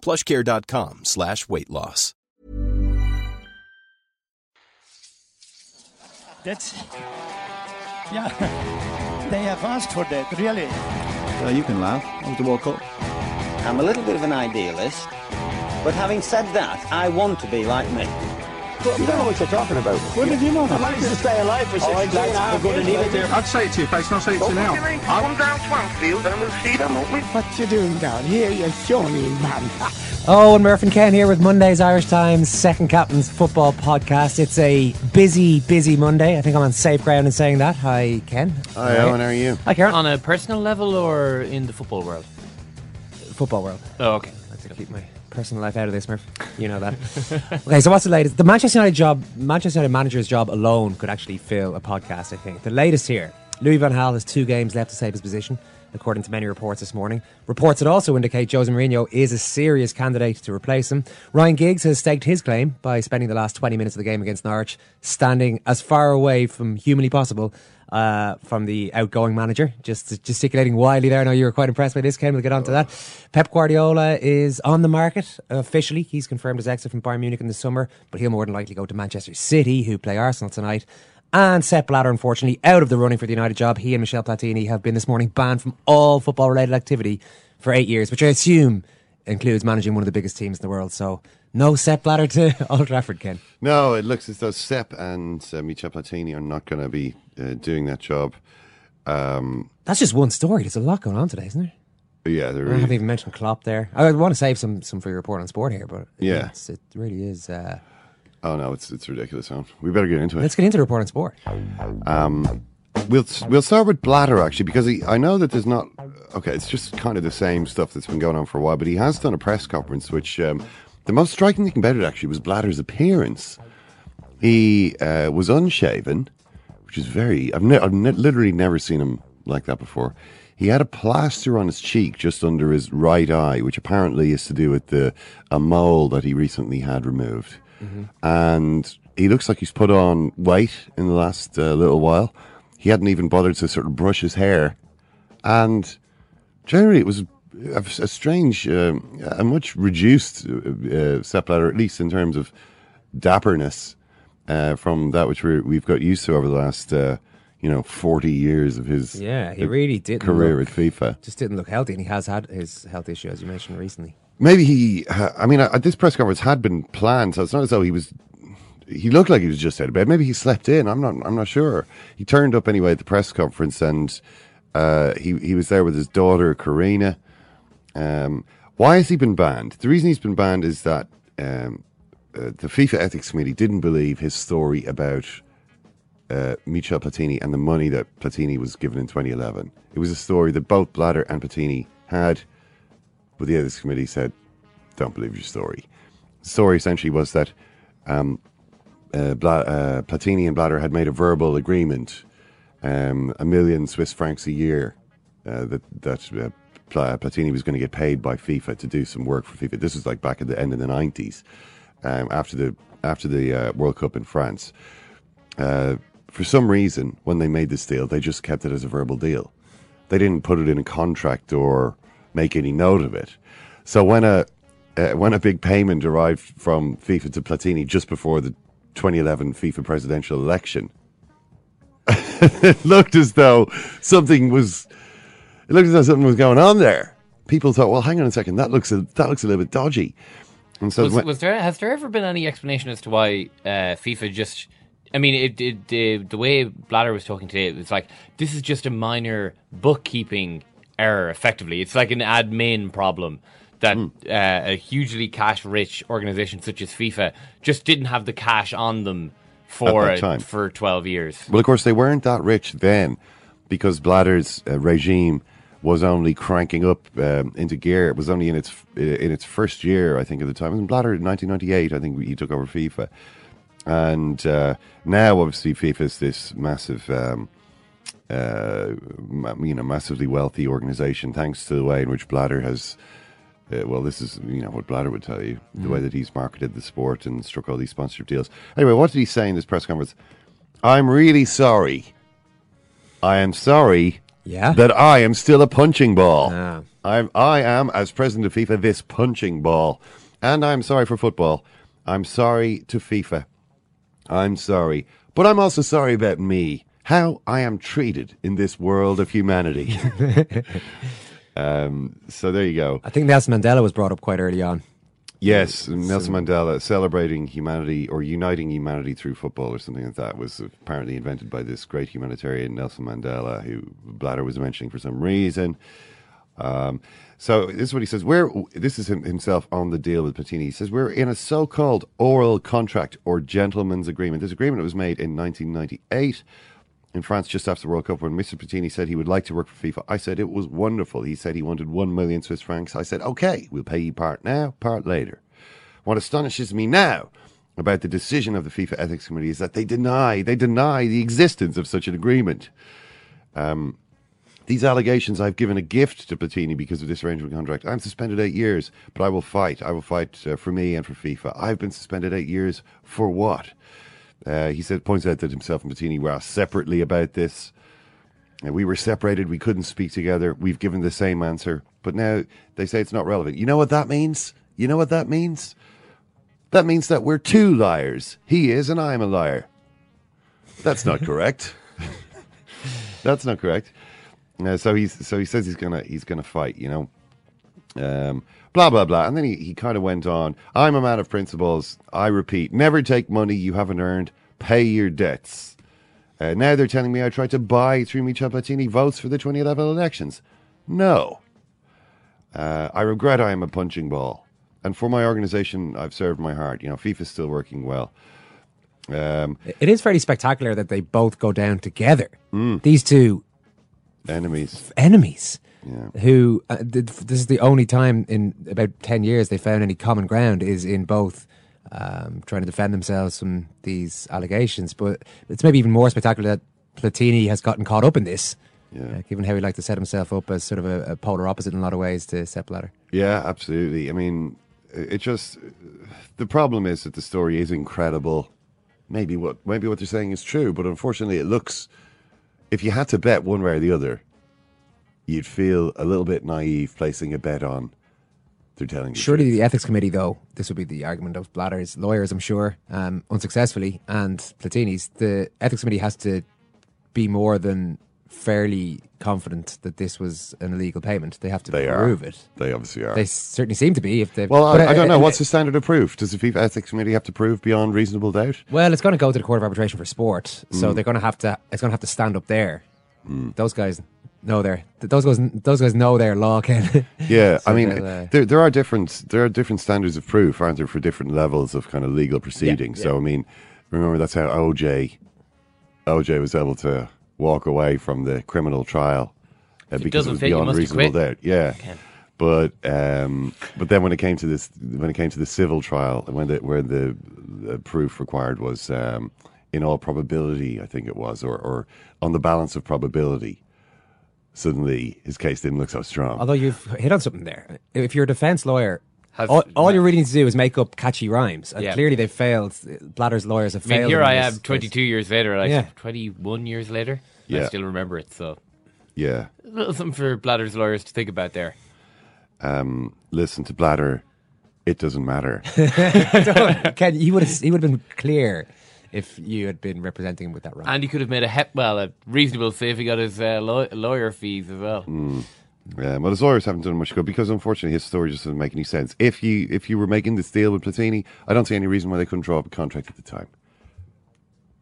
plushcare.com slash weight loss. That's yeah. They have asked for that, really. Uh, you can laugh. That was the World Cup. I'm a little bit of an idealist, but having said that, I want to be like me. You don't know what you're talking about. What did you know? I managed to stay alive for 62 and a half We're going to years. leave it there. I'd say it to your face, and I'll say it to you now. Come down Swansfield and we'll see them, won't we? What you doing down here, you shawny man? Oh, and Murph and Ken here with Monday's Irish Times Second Captain's Football Podcast. It's a busy, busy Monday. I think I'm on safe ground in saying that. Hi, Ken. Hi, Eoin, how are you? Hi, Ciaran. On a personal level or in the football world? Football world. Oh, okay. Let's keep my personal life out of this, Murph. You know that. okay, so what's the latest? The Manchester United job, Manchester United manager's job alone could actually fill a podcast. I think the latest here. Louis van Gaal has two games left to save his position, according to many reports this morning. Reports that also indicate Jose Mourinho is a serious candidate to replace him. Ryan Giggs has staked his claim by spending the last 20 minutes of the game against Norwich standing as far away from humanly possible uh, from the outgoing manager, just gesticulating wildly there. I know you were quite impressed by this, Ken. We'll get on to that. Pep Guardiola is on the market officially. He's confirmed his exit from Bayern Munich in the summer, but he'll more than likely go to Manchester City, who play Arsenal tonight. And Sepp Blatter, unfortunately, out of the running for the United job. He and Michel Platini have been this morning banned from all football related activity for eight years, which I assume includes managing one of the biggest teams in the world. So, no Sepp Blatter to Old Trafford, Ken. No, it looks as though Sepp and uh, Michel Platini are not going to be uh, doing that job. Um, That's just one story. There's a lot going on today, isn't there? yeah, they're I haven't even mentioned Klopp there. I want to save some some for your report on sport here, but Yeah. it really is. Uh, oh no, it's it's ridiculous. Huh? We better get into it. let's get into the report on sport. Um, we'll we'll start with Blatter actually because he, I know that there's not okay. It's just kind of the same stuff that's been going on for a while, but he has done a press conference which um, the most striking thing about it actually was Blatter's appearance. He uh, was unshaven, which is very. I've, ne- I've ne- literally never seen him like that before. He had a plaster on his cheek just under his right eye, which apparently is to do with the a mole that he recently had removed. And he looks like he's put on weight in the last uh, little while. He hadn't even bothered to sort of brush his hair, and generally it was a, a strange, um, a much reduced uh, uh, Sepp Blatter, at least in terms of dapperness, uh, from that which we're, we've got used to over the last, uh, you know, forty years of his Yeah, he uh, really did career look- at FIFA. Just didn't look healthy, and he has had his health issue, as you mentioned recently. Maybe he. uh, I mean, uh, this press conference had been planned, so it's not as though he was. He looked like he was just out of bed. Maybe he slept in. I'm not. I'm not sure. He turned up anyway at the press conference, and uh, he he was there with his daughter Karina. Um, why has he been banned? The reason he's been banned is that um, uh, the FIFA Ethics Committee didn't believe his story about uh, Michel Platini and the money that Platini was given in 2011. It was a story that both Blatter and Platini had, but the Ethics Committee said, "Don't believe your story." The story essentially was that um, uh, Bla- uh, Platini and Blatter had made a verbal agreement, um, a million Swiss francs a year, uh, that that uh, Platini was going to get paid by FIFA to do some work for FIFA. This was like back at the end of the nineties, um, after the after the uh, World Cup in France. Uh, for some reason, when they made this deal, they just kept it as a verbal deal. They didn't put it in a contract or make any note of it. So when a uh, when a big payment arrived from FIFA to Platini just before the 2011 FIFA presidential election, it looked as though something was it looked as though something was going on there. People thought, well, hang on a second, that looks a, that looks a little bit dodgy. And so was, when- was there has there ever been any explanation as to why uh, FIFA just? I mean, it, it, the the way Blatter was talking today, it was like this is just a minor bookkeeping error. Effectively, it's like an admin problem that Hmm. uh, a hugely cash-rich organization such as FIFA just didn't have the cash on them for time. for twelve years. Well, of course, they weren't that rich then because Blatter's uh, regime was only cranking up um, into gear. It was only in its in its first year, I think, at the time. And Blatter in 1998, I think he took over FIFA. And uh, now, obviously, FIFA is this massive, um, uh, you know, massively wealthy organization, thanks to the way in which Blatter has. Uh, well, this is you know what Blatter would tell you, the way that he's marketed the sport and struck all these sponsorship deals. Anyway, what did he say in this press conference? I'm really sorry. I am sorry Yeah. that I am still a punching ball. Ah. I'm, I am, as president of FIFA, this punching ball. And I'm sorry for football. I'm sorry to FIFA. I'm sorry. But I'm also sorry about me, how I am treated in this world of humanity. um, so there you go. I think Nelson Mandela was brought up quite early on. Yes, Nelson Mandela celebrating humanity or uniting humanity through football or something like that was apparently invented by this great humanitarian Nelson Mandela, who Blatter was mentioning for some reason. Um, so this is what he says. We're this is him, himself on the deal with Platini. He says we're in a so-called oral contract or gentleman's agreement. This agreement was made in 1998 in France just after the World Cup when Mr. Platini said he would like to work for FIFA. I said it was wonderful. He said he wanted one million Swiss francs. I said okay, we'll pay you part now, part later. What astonishes me now about the decision of the FIFA Ethics Committee is that they deny they deny the existence of such an agreement. Um, these allegations, I've given a gift to Platini because of this arrangement contract. I'm suspended eight years, but I will fight. I will fight uh, for me and for FIFA. I've been suspended eight years for what? Uh, he said, points out that himself and Platini were asked separately about this. And we were separated. We couldn't speak together. We've given the same answer, but now they say it's not relevant. You know what that means? You know what that means? That means that we're two liars. He is, and I'm a liar. That's not correct. That's not correct. Uh, so he's so he says he's gonna he's gonna fight. You know, um, blah blah blah. And then he, he kind of went on. I'm a man of principles. I repeat, never take money you haven't earned. Pay your debts. Uh, now they're telling me I tried to buy through Michel Platini votes for the 2011 elections. No. Uh, I regret I am a punching ball. And for my organization, I've served my heart. You know, FIFA's still working well. Um, It is fairly spectacular that they both go down together. Mm. These two enemies. enemies Yeah. who uh, th- this is the only time in about 10 years they found any common ground is in both um, trying to defend themselves from these allegations but it's maybe even more spectacular that Platini has gotten caught up in this Yeah. uh, given how he liked to set himself up as sort of a, a polar opposite in a lot of ways to Sepp Blatter Yeah, absolutely. I mean, it just the problem is that the story is incredible. Maybe what maybe what they're saying is true, but unfortunately, it looks. If you had to bet one way or the other, you'd feel a little bit naive placing a bet on. They're telling you. Surely the ethics committee, though, this would be the argument of Blatter's lawyers, I'm sure, um, unsuccessfully, and Platini's. The ethics committee has to be more than fairly confident that this was an illegal payment. They have to They are. prove it. They obviously are. They certainly seem to be. If they well, I, I don't know. uh, What's the standard of proof? Does the FIFA Ethics Committee have to prove beyond reasonable doubt? Well, it's going to go to the Court of Arbitration for Sport, so Mm. they're going to have to. It's going to have to stand up there. Those guys know their. Those guys. Those guys know their law, Ken. Yeah, So I mean, uh, there there are different there are different standards of proof, aren't there, for different levels of kind of legal proceedings. So I mean, remember that's how OJ OJ was able to walk away from the criminal trial uh, If it because doesn't it was fit, you beyond must reasonable doubt. Yeah, Okay. but um, but then when it came to this when it came to the civil trial, when the where the, the proof required was um, in all probability, I think it was, or or on the balance of probability. Suddenly, his case didn't look so strong. Although you've hit on something there. If you're a defense lawyer, Has- all, all you really need to do is make up catchy rhymes. And Yeah. clearly they've failed. Blatter's lawyers have I mean, failed. here I this am, case. 22 years later, like Yeah. 21 years later. Yeah. I still remember it. So yeah. a little something for Blatter's lawyers to think about there. um, listen to Blatter, it doesn't matter. Ken, he would have he would have been clear if you had been representing him with that rhyme. And he could have made a hep, well, a reasonable say if he got his uh, law- lawyer fees as well. Mm. Um, well, his lawyers haven't done much good because, unfortunately, his story just doesn't make any sense. If you if you were making this deal with Platini, I don't see any reason why they couldn't draw up a contract at the time.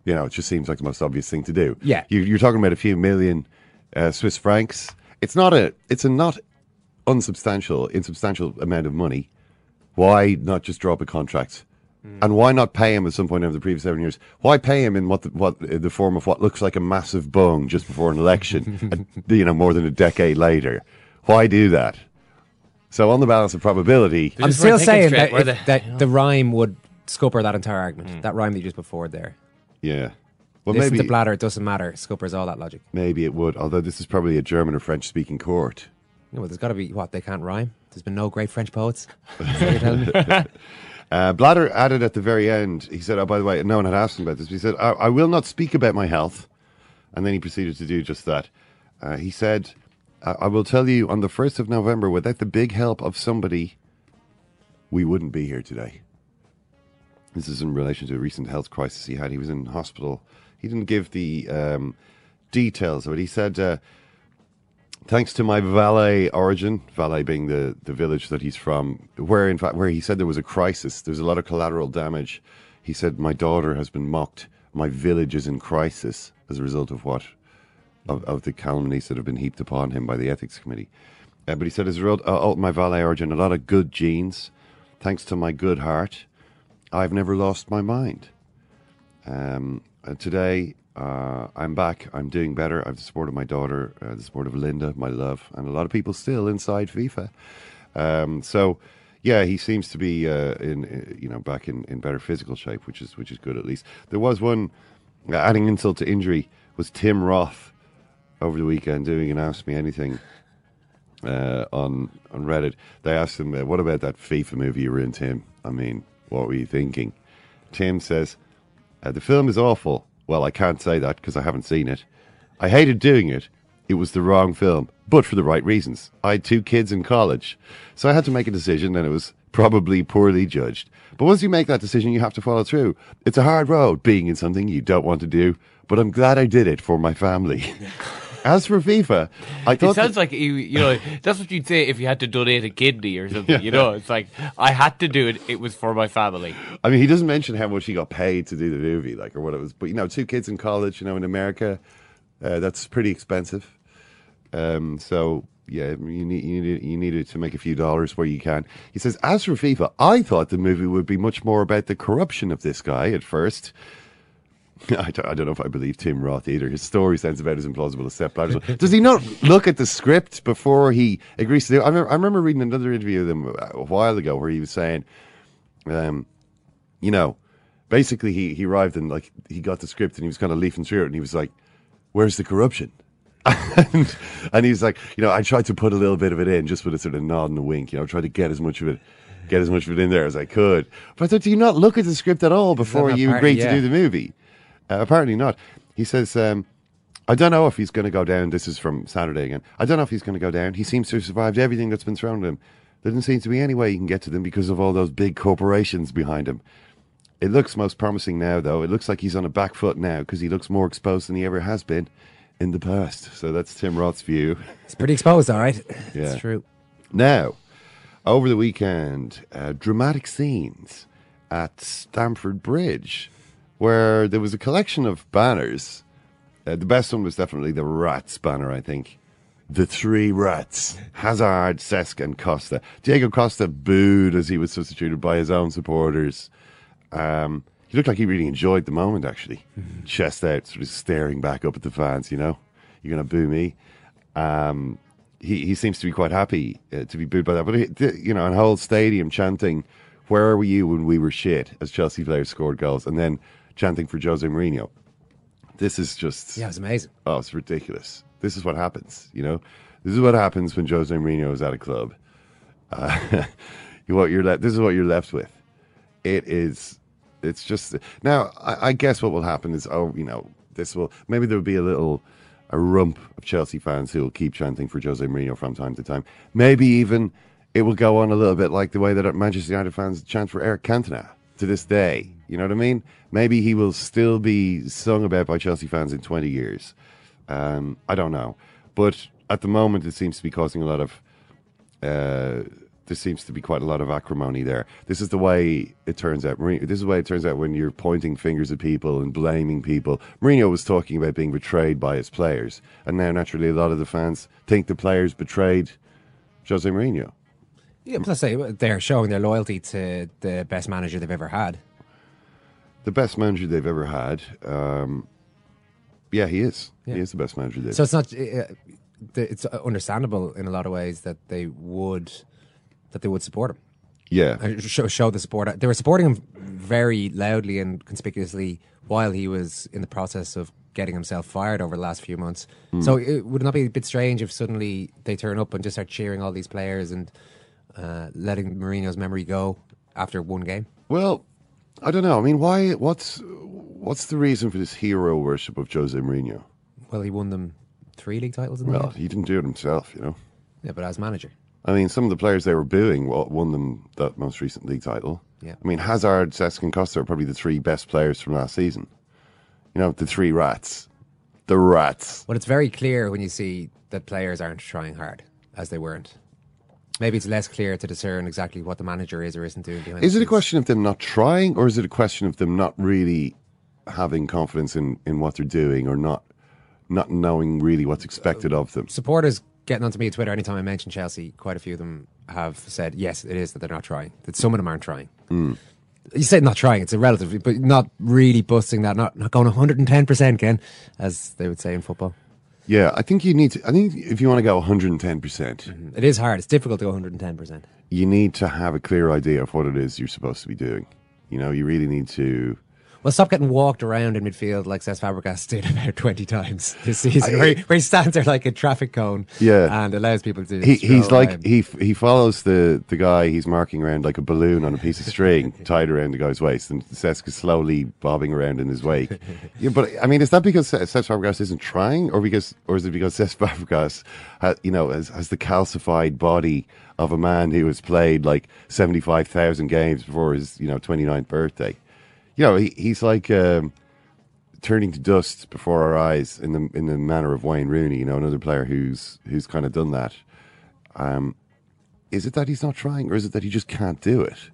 You know, it just seems like the most obvious thing to do. Yeah. you, you're talking about a few million uh, Swiss francs. It's not a it's a not unsubstantial, insubstantial amount of money. Why not just draw up a contract? Mm. And why not pay him at some point over the previous seven years? Why pay him in what the, what the form of what looks like a massive bung just before an election, and, you know, more than a decade later? Why do that? So, on the balance of probability, I'm still saying straight, that, were if- they? that the rhyme would scupper that entire argument. Mm. That rhyme that you just put forward there. yeah. Well, Listen maybe to Blatter, it doesn't matter. Scuppers all that logic. maybe it would. Although this is probably a German or French speaking court. You know, there's got to be what they can't rhyme. There's been no great French poets. Uh, Blatter added at the very end, he said, oh, by the way, no one had asked him about this. But he said, I, I will not speak about my health. And then he proceeded to do just that. Uh, he said, I, I will tell you on the 1st of November, without the big help of somebody, we wouldn't be here today. This is in relation to a recent health crisis he had. He was in hospital. He didn't give the um, details of it. He said, uh, thanks to my Valais origin, Valais being the, the village that he's from, where in fact where he said there was a crisis, there's a lot of collateral damage. He said my daughter has been mocked. My village is in crisis as a result of what of, of the calumnies that have been heaped upon him by the ethics committee. Uh, but he said as a result uh, of my Valais origin, a lot of good genes, thanks to my good heart, I've never lost my mind. Um, today, uh, I'm back. I'm doing better. I have the support of my daughter, uh, the support of Linda, my love, and a lot of people still inside FIFA. Um, so, yeah, he seems to be uh, in, uh, you know, back in, in better physical shape, which is which is good at least. There was one uh, adding insult to injury was Tim Roth over the weekend doing an Ask Me Anything uh, on on Reddit. They asked him, "What about that FIFA movie you were in, Tim? I mean, what were you thinking?" Tim says, "The film is awful. Well, I can't say that because I haven't seen it. I hated doing it. It was the wrong film, but for the right reasons. I had two kids in college, so I had to make a decision, and it was probably poorly judged. But once you make that decision, you have to follow through. It's a hard road being in something you don't want to do, but I'm glad I did it for my family." As for FIFA, I thought It sounds that- like you, you know that's what you'd say if you had to donate a kidney or something. You know, it's like I had to do it. It was for my family. I mean, he doesn't mention how much he got paid to do the movie, like or what it was. But you know, two kids in college, you know, in America, uh, that's pretty expensive. Um, so yeah, you need you need you needed to make a few dollars where you can. He says, as for FIFA, I thought the movie would be much more about the corruption of this guy at first. I don't, I don't know if I believe Tim Roth either. His story sounds about as implausible as Sepp Blatter's. Does he not look at the script before he agrees to do it? I remember, I remember reading another interview with him a while ago where he was saying, um, you know, basically he, he arrived and like he got the script and he was kind of leafing through it and he was like, where's the corruption? and, and he was like, you know, I tried to put a little bit of it in just with a sort of nod and a wink, you know, try to get as much of it, get as much of it in there as I could. But I thought, do you not look at the script at all before you agreed yeah. to do the movie? Uh, apparently not. He says, um, I don't know if he's going to go down. This is from Saturday again. I don't know if he's going to go down. He seems to have survived everything that's been thrown at him. There doesn't seem to be any way he can get to them because of all those big corporations behind him. It looks most promising now, though. It looks like he's on a back foot now because he looks more exposed than he ever has been in the past. So that's Tim Roth's view. It's pretty exposed, all right. Yeah. It's true. Now, over the weekend, uh, dramatic scenes at Stamford Bridge, where there was a collection of banners. Uh, the best one was definitely the Rats banner, I think. The three rats Hazard, Cesc, and Costa. Diego Costa booed as he was substituted by his own supporters. Um, he looked like he really enjoyed the moment, actually. Chest out, sort of staring back up at the fans, you know? You're going to boo me? Um, he, he seems to be quite happy uh, to be booed by that. But, he, th- you know, and whole stadium chanting, Where were you when we were shit? as Chelsea players scored goals. And then chanting for Jose Mourinho. This is just. Yeah, it's amazing. Oh, it's ridiculous. This is what happens, you know? This is what happens when Jose Mourinho is at a club. Uh, you what you're le- this is what you're left with. It is. It's just now. I, I guess what will happen is, oh, you know, this will maybe there will be a little a rump of Chelsea fans who will keep chanting for Jose Mourinho from time to time. Maybe even it will go on a little bit like the way that Manchester United fans chant for Eric Cantona to this day. You know what I mean? Maybe he will still be sung about by Chelsea fans in 20 years. Um, I don't know. But at the moment, it seems to be causing a lot of. Uh, there seems to be quite a lot of acrimony there. This is the way it turns out. This is the way it turns out when you're pointing fingers at people and blaming people. Mourinho was talking about being betrayed by his players, and now naturally a lot of the fans think the players betrayed Jose Mourinho. Yeah, plus they, they're showing their loyalty to the best manager they've ever had. The best manager they've ever had. Um, yeah, he is. Yeah. He is the best manager they've. So it's not. Uh, it's understandable in a lot of ways that they would that they would support him. yeah, and show, show the support. They were supporting him very loudly and conspicuously while he was in the process of getting himself fired over the last few months. So it would not be a bit strange if suddenly they turn up and just start cheering all these players and uh, letting Mourinho's memory go after one game? Well, I don't know. I mean, why? What's what's the reason for this hero worship of Jose Mourinho? Well, he won them three league titles in Well, he didn't do it himself, you know. Yeah, but as manager. I mean, some of the players they were booing won them that most recent league title. Yeah. I mean, Hazard, Cesc, and Costa are probably the three best players from last season. You know, the three rats. The rats. Well, it's very clear when you see that players aren't trying hard as they weren't. Maybe it's less clear to discern exactly what the manager is or isn't doing behind. Is it a question of them not trying, or is it a question of them not really having confidence in, in what they're doing, or not not knowing really what's expected of them? supporters getting onto me on Twitter anytime I mention Chelsea, quite a few of them have said yes, it is that they're not trying. That some of them aren't trying. Hmm. You said not trying; it's a relative, but not really busting that, not not going one hundred and ten percent, Ken, as they would say in football. Yeah, I think you need to. I think if you want to go 110 percent, mm-hmm. It is hard; it's difficult to go one hundred and ten percent. you need to have a clear idea of what it is you're supposed to be doing. You know, you really need to. Well, stop getting walked around in midfield like Cesc Fabregas did about twenty times this season, where, he, where he stands there like a traffic cone, Yeah. and allows people to. He, he's like around. he he follows the the guy he's marking around like a balloon on a piece of string tied around the guy's waist, and Cesc is slowly bobbing around in his wake. yeah, but I mean, is that because Cesc Fabregas isn't trying, or because, or is it because Cesc Fabregas, has, you know, has, has the calcified body of a man who has played like seventy five thousand games before his you know 29th birthday? You know, he, he's like. Um, turning to dust before our eyes in the in the manner of Wayne Rooney, you know, another player who's who's kind of done that. Um, is it that he's not trying, or is it that he just can't do it?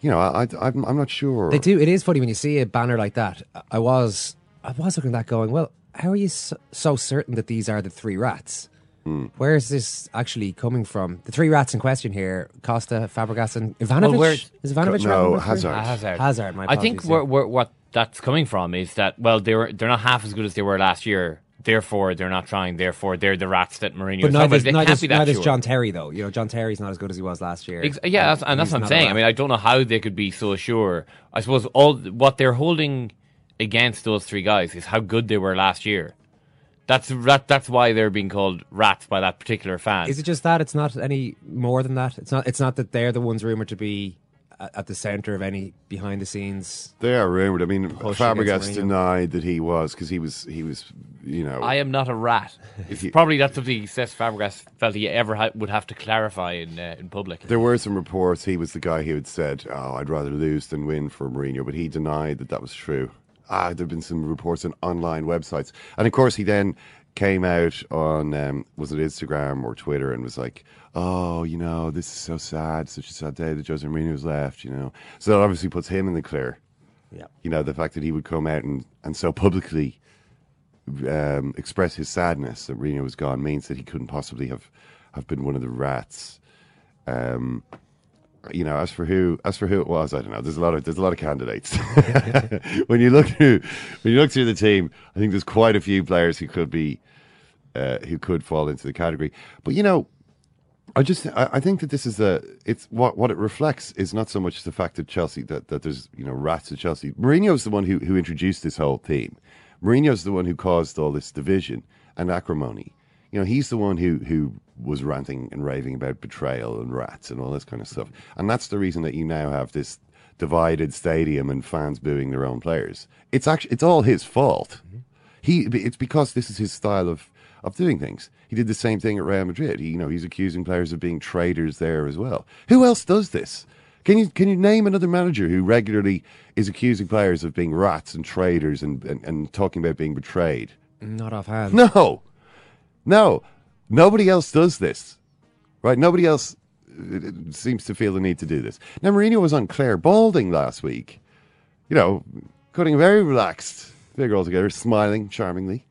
You know, I, I am I'm not sure. They do. It is funny when you see a banner like that. I was, I was looking at that, going, "Well, how are you so, so certain that these are the three rats? Hmm. Where is this actually coming from? The three rats in question here: Costa, Fabregas, and Ivanovic. Well, where- is Ivanovic? No, right number three? Hazard. Ah, Hazard. Hazard. My I think apologies, where, yeah. where, what that's coming from is that well they were they're not half as good as they were last year. Therefore, they're not trying. Therefore, they're the rats that Mourinho. But is talking neither, about. They neither, can't be that neither is sure. John Terry, though. You know, John Terry's not as good as he was last year. Ex- yeah, that's, and that's what I'm saying. I mean, I don't know how they could be so sure. I suppose all what they're holding against those three guys is how good they were last year. That's that, That's why they're being called rats by that particular fan. Is it just that? It's not any more than that. It's not. It's not that they're the ones rumored to be at, at the center of any behind the scenes. they are rumored. I mean, Push Fabregas denied that he was because he was he was you know. I am not a rat. It's He- probably that's something Cesc Fabregas felt he ever ha- would have to clarify in uh, in public. there were some reports he was the guy who had said, "Oh, I'd rather lose than win for Mourinho," but he denied that that was true. Ah, there've been some reports on online websites, and of course, he then came out on um, was it Instagram or Twitter and was like, "Oh, you know, this is so sad, such a sad day that Jose Mourinho's left." You know, so that obviously puts him in the clear. Yeah. You know, the fact that he would come out and and so publicly um, express his sadness that Mourinho was gone means that he couldn't possibly have have been one of the rats. Um, you know, as for who, as for who it was, I don't know. There's a lot of there's a lot of candidates. when you look through when you look through the team, I think there's quite a few players who could be uh, who could fall into the category. But you know, I just I, I think that this is a it's what what it reflects is not so much the fact that Chelsea that, that there's you know rats at Chelsea. Mourinho's the one who who introduced this whole theme. Mourinho's the one who caused all this division and acrimony. You know, he's the one who who was ranting and raving about betrayal and rats and all this kind of stuff. And that's the reason that you now have this divided stadium and fans booing their own players. It's actually it's all his fault. Mm-hmm. He it's because this is his style of of doing things. He did the same thing at Real Madrid. He, you know, he's accusing players of being traitors there as well. Who else does this? Can you can you name another manager who regularly is accusing players of being rats and traitors and, and, and talking about being betrayed? Not offhand. No, no. Nobody else does this, right? Nobody else seems to feel the need to do this. Now, Mourinho was on Clare Balding last week, you know, cutting a very relaxed figure altogether, smiling charmingly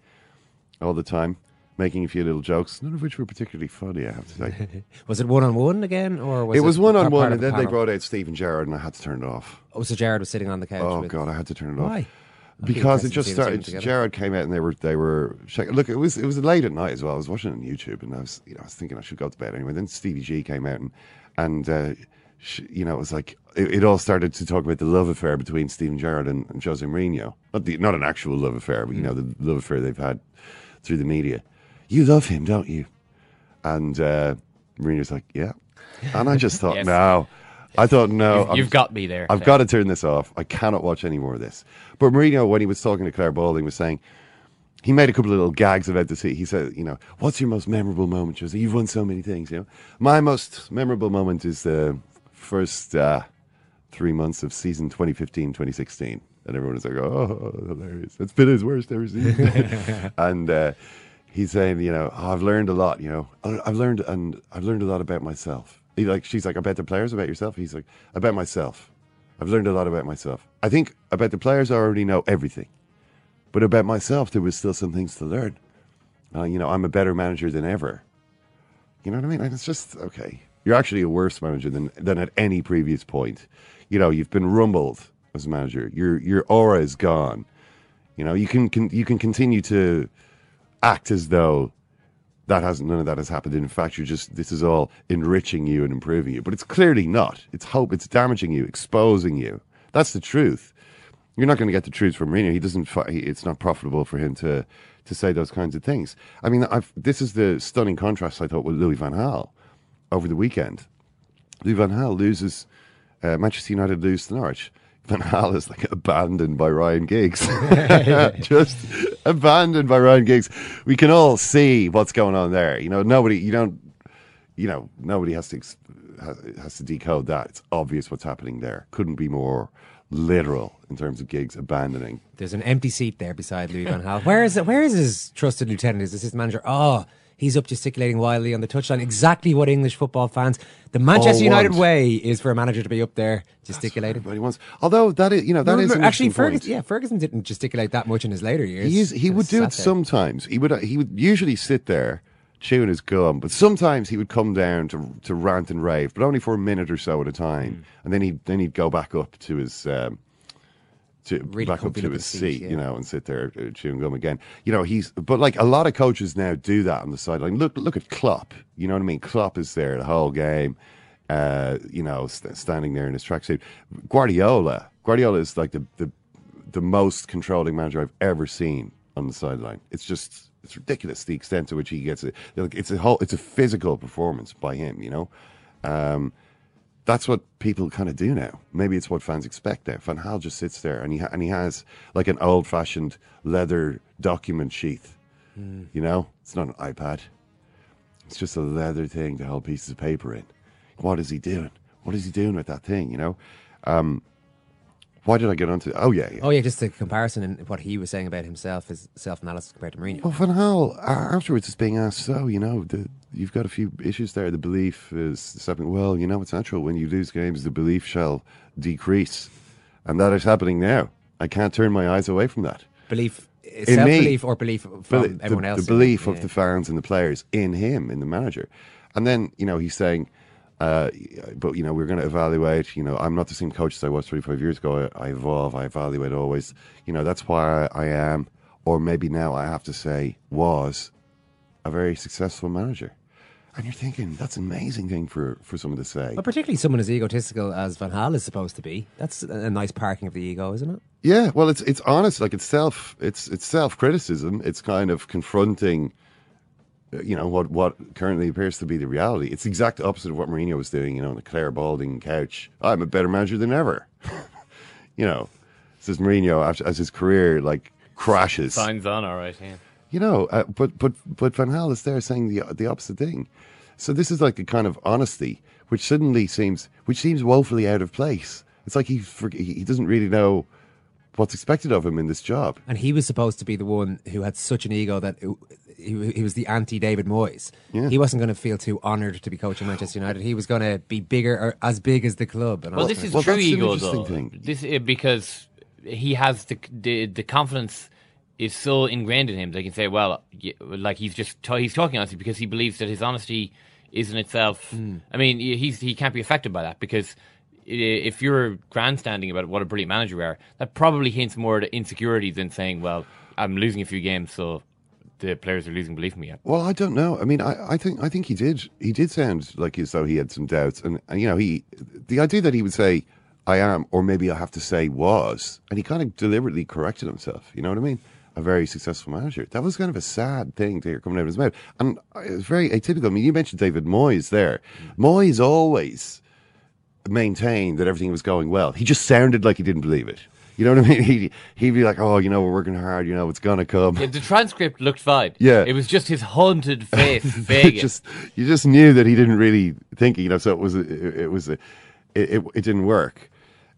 all the time, making a few little jokes, none of which were particularly funny, I have to say. Was it one on one again, or was it it was one on one, and the then they panel? brought out Steven Gerrard, and I had to turn it off. Oh, so Gerrard was sitting on the couch. Oh with- god, I had to turn it off. Why? Because it just to see the two started. Gerrard came out and they were they were shaking. Look, it was it was late at night as well. I was watching it on YouTube and I was you know I was thinking I should go to bed anyway. Then Stevie G came out and and uh, sh you know it was like it, it all started to talk about the love affair between Steven Gerrard and, and Jose Mourinho. Not the not an actual love affair, but you know the love affair they've had through the media. You love him, don't you? And uh, Mourinho's like, yeah. And I just thought, Yes. no. I thought, no. You've- you've got me there, I've got to turn this off. I cannot watch any more of this. But Mourinho, when he was talking to Clare Balding, was saying, he made a couple of little gags about the city. He said, you know, what's your most memorable moment, Jose? You've won so many things, you know. My most memorable moment is the first uh, three months of season 2015, 2016. And everyone was like, oh, hilarious. It's been his worst ever season. and uh, he's saying, you know, "Oh, I've learned a lot, you know. I've learned, and I've learned a lot about myself. He like, she's like, about the players, about yourself. He's like, about myself. I've learned a lot about myself. I think about the players, I already know everything. But about myself, there was still some things to learn. Uh, you know, I'm a better manager than ever. You know what I mean? It's just okay. You're actually a worse manager than than at any previous point. You know, you've been rumbled as a manager. Your your aura is gone. You know, you can, can you can continue to act as though that hasn't none of that has happened. In fact, you're just this is all enriching you and improving you. But it's clearly not. It's hope. It's damaging you, exposing you. That's the truth. You're not going to get the truth from Mourinho. He doesn't. he- It's not profitable for him to to say those kinds of things. I mean, I've, this is the stunning contrast I thought with Louis van Gaal over the weekend. Louis van Gaal loses. Uh, Manchester United lose to Norwich. Van Gaal is like abandoned by Ryan Giggs. Just abandoned by Ryan Giggs. We can all see what's going on there. You know, nobody. You don't. You know, nobody has to ex- has, has to decode that. It's obvious what's happening there. Couldn't be more literal in terms of Giggs abandoning. There's an empty seat there beside Louis van Gaal. Where is it? Where is his trusted lieutenant? Is this his assistant manager? Oh, he's up gesticulating wildly on the touchline. Exactly what English football fans, the Manchester United way, is for a manager to be up there gesticulating. Wants. Although that is, you know, that is Remember, an actually. Ferguson. Yeah, Ferguson didn't gesticulate that much in his later years. He is, he would do it there. sometimes. He would he would usually sit there chewing his gum, but sometimes he would come down to to rant and rave, but only for a minute or so at a time, Hmm. and then he then he'd go back up to his. Um, to Really back up to his seat, yeah. you know, and sit there uh, chewing gum again. You know, he's but like a lot of coaches now do that on the sideline. Look, look at Klopp. You know what I mean? Klopp is there the whole game. Uh, you know, st- standing there in his tracksuit. Guardiola. Guardiola is like the, the the most controlling manager I've ever seen on the sideline. It's just it's ridiculous the extent to which he gets it. Like, It's a whole it's a physical performance by him. You know. Um, that's what people kind of do now. Maybe it's what fans expect now. Van Gaal just sits there and he ha- and he has like an old fashioned leather document sheath. You know, it's not an iPad. It's just a leather thing to hold pieces of paper in. What is he doing? What is he doing with that thing? You know. Um, why did I get onto? Oh yeah, yeah. Oh yeah, just a comparison and what he was saying about himself, his self-analysis compared to Mourinho. Well, Van Gaal afterwards is being asked, so you know, the, you've got a few issues there. The belief is something. Well, you know, it's natural when you lose games, the belief shall decrease, and that is happening now. I can't turn my eyes away from that. Belief, self belief, or belief from Beli- the, else. The belief Yeah. of the fans and the players in him, in the manager. And then, you know, he's saying, uh, but, you know, we're going to evaluate. You know, I'm not the same coach as I was 35 years ago. I, I evolve, I evaluate always. You know, that's why I, I am, or maybe now I have to say, was a very successful manager. And you're thinking, that's an amazing thing for, for someone to say. Well, particularly someone as egotistical as Van Gaal is supposed to be. That's a a nice parking of the ego, isn't it? Yeah, well, it's it's honest. Like it's self, it's it's self criticism. It's kind of confronting, uh, you know, what what currently appears to be the reality. It's the exact opposite of what Mourinho was doing. You know, on the Clare Balding couch. I'm a better manager than ever. you know, says Mourinho after, as his career like crashes. Signs on, all right. Yeah. You know, uh, but but but Van Gaal is there saying the the opposite thing. So this is like a kind of honesty, which suddenly seems which seems woefully out of place. It's like he he he doesn't really know what's expected of him in this job. And he was supposed to be the one who had such an ego that it- he, he was the anti David Moyes. Yeah. He wasn't going to feel too honoured to be coaching Manchester United. He was going to be bigger or as big as the club. And Well, this is of true ego, interesting though. thing. This uh, because he has the, the the confidence is so ingrained in him. They can say, well, like he's just ta- he's talking honestly because he believes that his honesty is in itself. Hmm. I mean, he's he can't be affected by that because. If you're grandstanding about what a brilliant manager we are, that probably hints more to insecurity than saying, "Well, I'm losing a few games, so the players are losing belief in me." Well, I don't know. I mean, I, I think I think he did. He did sound like as though he had some doubts, and, and you know, he the idea that he would say, "I am," or maybe I have to say, "was," and he kind of deliberately corrected himself. You know what I mean? A very successful manager. That was kind of a sad thing to hear coming out of his mouth, and it was very atypical. I mean, you mentioned David Moyes there. Mm. Moyes always maintained that everything was going well. He just sounded like he didn't believe it. You know what I mean? He he'd be like, "Oh, you know, we're working hard. You know, it's gonna come." Yeah, the transcript looked fine. Yeah. it was just his haunted face, just you just knew that he didn't really think, you know. So it was it, it was a, it, it it didn't work.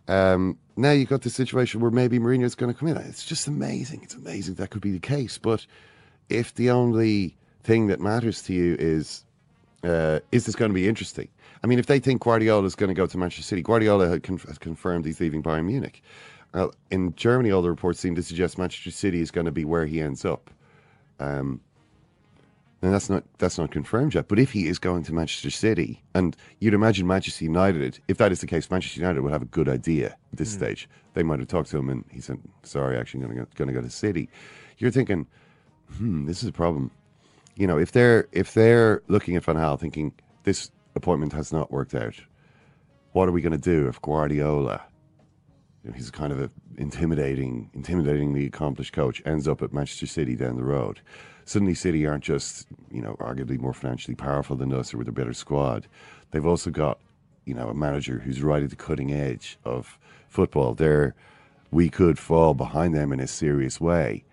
Um, now you've got the situation where maybe Mourinho's going to come in. It's just amazing. It's amazing that could be the case. But if the only thing that matters to you is uh, is this going to be interesting? I mean, if they think Guardiola is going to go to Manchester City, Guardiola had conf- has confirmed he's leaving Bayern Munich. Uh, in Germany, all the reports seem to suggest Manchester City is going to be where he ends up. Um, and that's not that's not confirmed yet. But if he is going to Manchester City, and you'd imagine Manchester United, if that is the case, Manchester United would have a good idea at this stage. They might have talked to him, and he said, "Sorry, actually, going to going to go to City." You're thinking, "Hmm, this is a problem." You know, if they're if they're looking at Van Gaal, thinking this appointment has not worked out, what are we going to do if Guardiola? You know, he's kind of a intimidating, intimidatingly accomplished coach. Ends up at Manchester City down the road. Suddenly, City aren't just you know arguably more financially powerful than us or with a better squad. They've also got you know a manager who's right at the cutting edge of football. There, we could fall behind them in a serious way.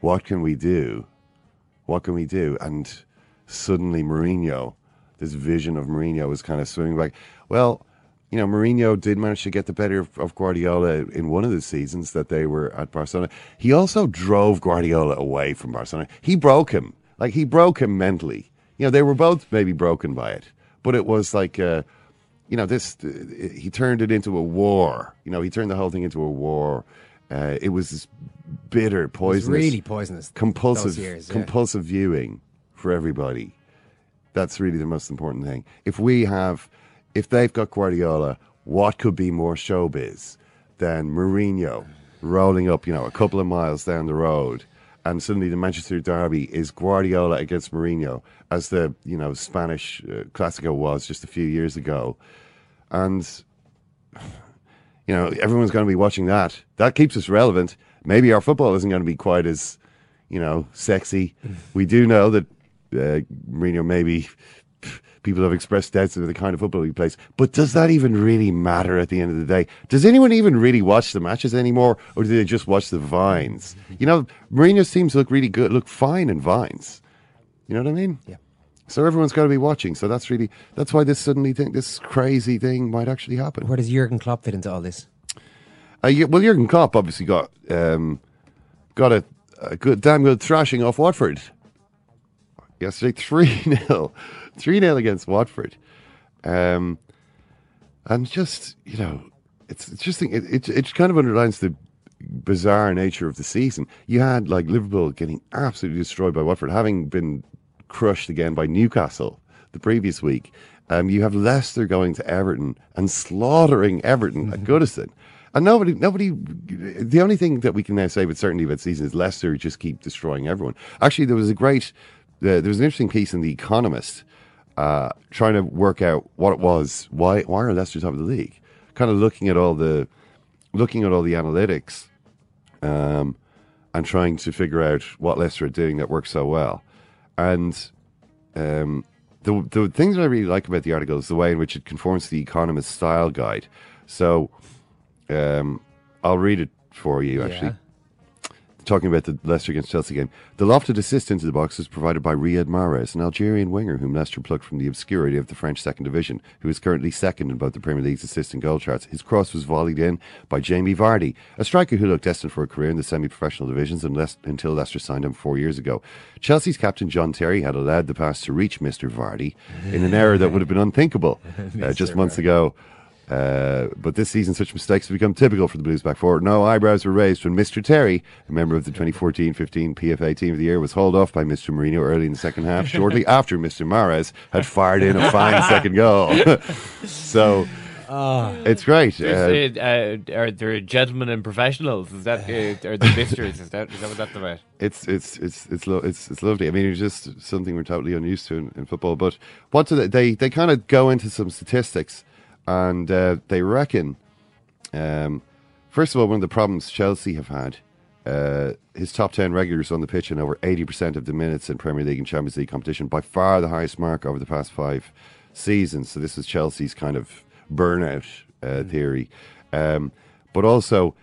What can we do? What can we do? And suddenly, Mourinho, this vision of Mourinho is kind of swimming back. Well, you know, Mourinho did manage to get the better of, of Guardiola in one of the seasons that they were at Barcelona. He also drove Guardiola away from Barcelona. He broke him. Like, he broke him mentally. You know, they were both maybe broken by it. But it was like, uh, you know, this, uh, he turned it into a war. You know, he turned the whole thing into a war. Uh, it was this bitter, poisonous really poisonous. compulsive years, yeah. compulsive viewing for everybody. That's really the most important thing. If we have, if they've got Guardiola, what could be more showbiz than Mourinho rolling up, you know, a couple of miles down the road, and suddenly the Manchester derby is Guardiola against Mourinho, as the you know Spanish uh, Clasico was just a few years ago, and you know, everyone's going to be watching that. That keeps us relevant. Maybe our football isn't going to be quite as, you know, sexy. We do know that uh, Mourinho maybe people have expressed doubts of the kind of football he plays. But does that even really matter at the end of the day? Does anyone even really watch the matches anymore, or do they just watch the vines? You know, Mourinho's teams look really good, look fine in vines. You know what I mean? Yeah. So everyone's got to be watching. So that's really that's why this suddenly thing, this crazy thing might actually happen. Where does Jurgen Klopp fit into all this? Uh, yeah, well, Jurgen Klopp obviously got um, got a, a good, damn good thrashing off Watford yesterday, three 0 three 0 against Watford, um, and just you know, it's it's just it, it it kind of underlines the bizarre nature of the season. You had like Liverpool getting absolutely destroyed by Watford, having been crushed again by Newcastle the previous week. Um, you have Leicester going to Everton and slaughtering Everton at Goodison. And nobody, nobody, the only thing that we can now say with certainty about the season is Leicester just keep destroying everyone. Actually, there was a great, uh, there was an interesting piece in The Economist uh, trying to work out what it was, why, why are Leicester top of the league? Kind of looking at all the, looking at all the analytics um, and trying to figure out what Leicester are doing that works so well. And um, the the thing that I really like about the article is the way in which it conforms to the Economist style guide. So um, I'll read it for you. Actually, talking about the Leicester against Chelsea game. The lofted assist into the box was provided by Riyad Mahrez, an Algerian winger whom Leicester plucked from the obscurity of the French second division, who is currently second in both the Premier League's assist and goal charts. His cross was volleyed in by Jamie Vardy, a striker who looked destined for a career in the semi-professional divisions unless, until Leicester signed him four years ago. Chelsea's captain John Terry had allowed the pass to reach Mr. Vardy in an error that would have been unthinkable uh, just months ago. Uh, but this season, such mistakes have become typical for the Blues back four. No eyebrows were raised when Mr. Terry, a member of the 2014-15 PFA Team of the Year, was hauled off by Mr. Mourinho early in the second half, shortly after Mr. Mahrez had fired in a fine second goal. so it's great. Uh, There's, uh, uh, are there gentlemen and professionals? Is that uh, are the misters? Is that is that what that's about? it's it's it's it's lo- it's it's lovely. I mean, it's just something we're totally unused to in, in football. But what do they they, they kind of go into some statistics, and uh, they reckon, um, first of all, one of the problems Chelsea have had. Uh, his top 10 regulars on the pitch in over 80% of the minutes in Premier League and Champions League competition, by far the highest mark over the past five seasons. So, this is Chelsea's kind of burnout uh, theory. Um, but also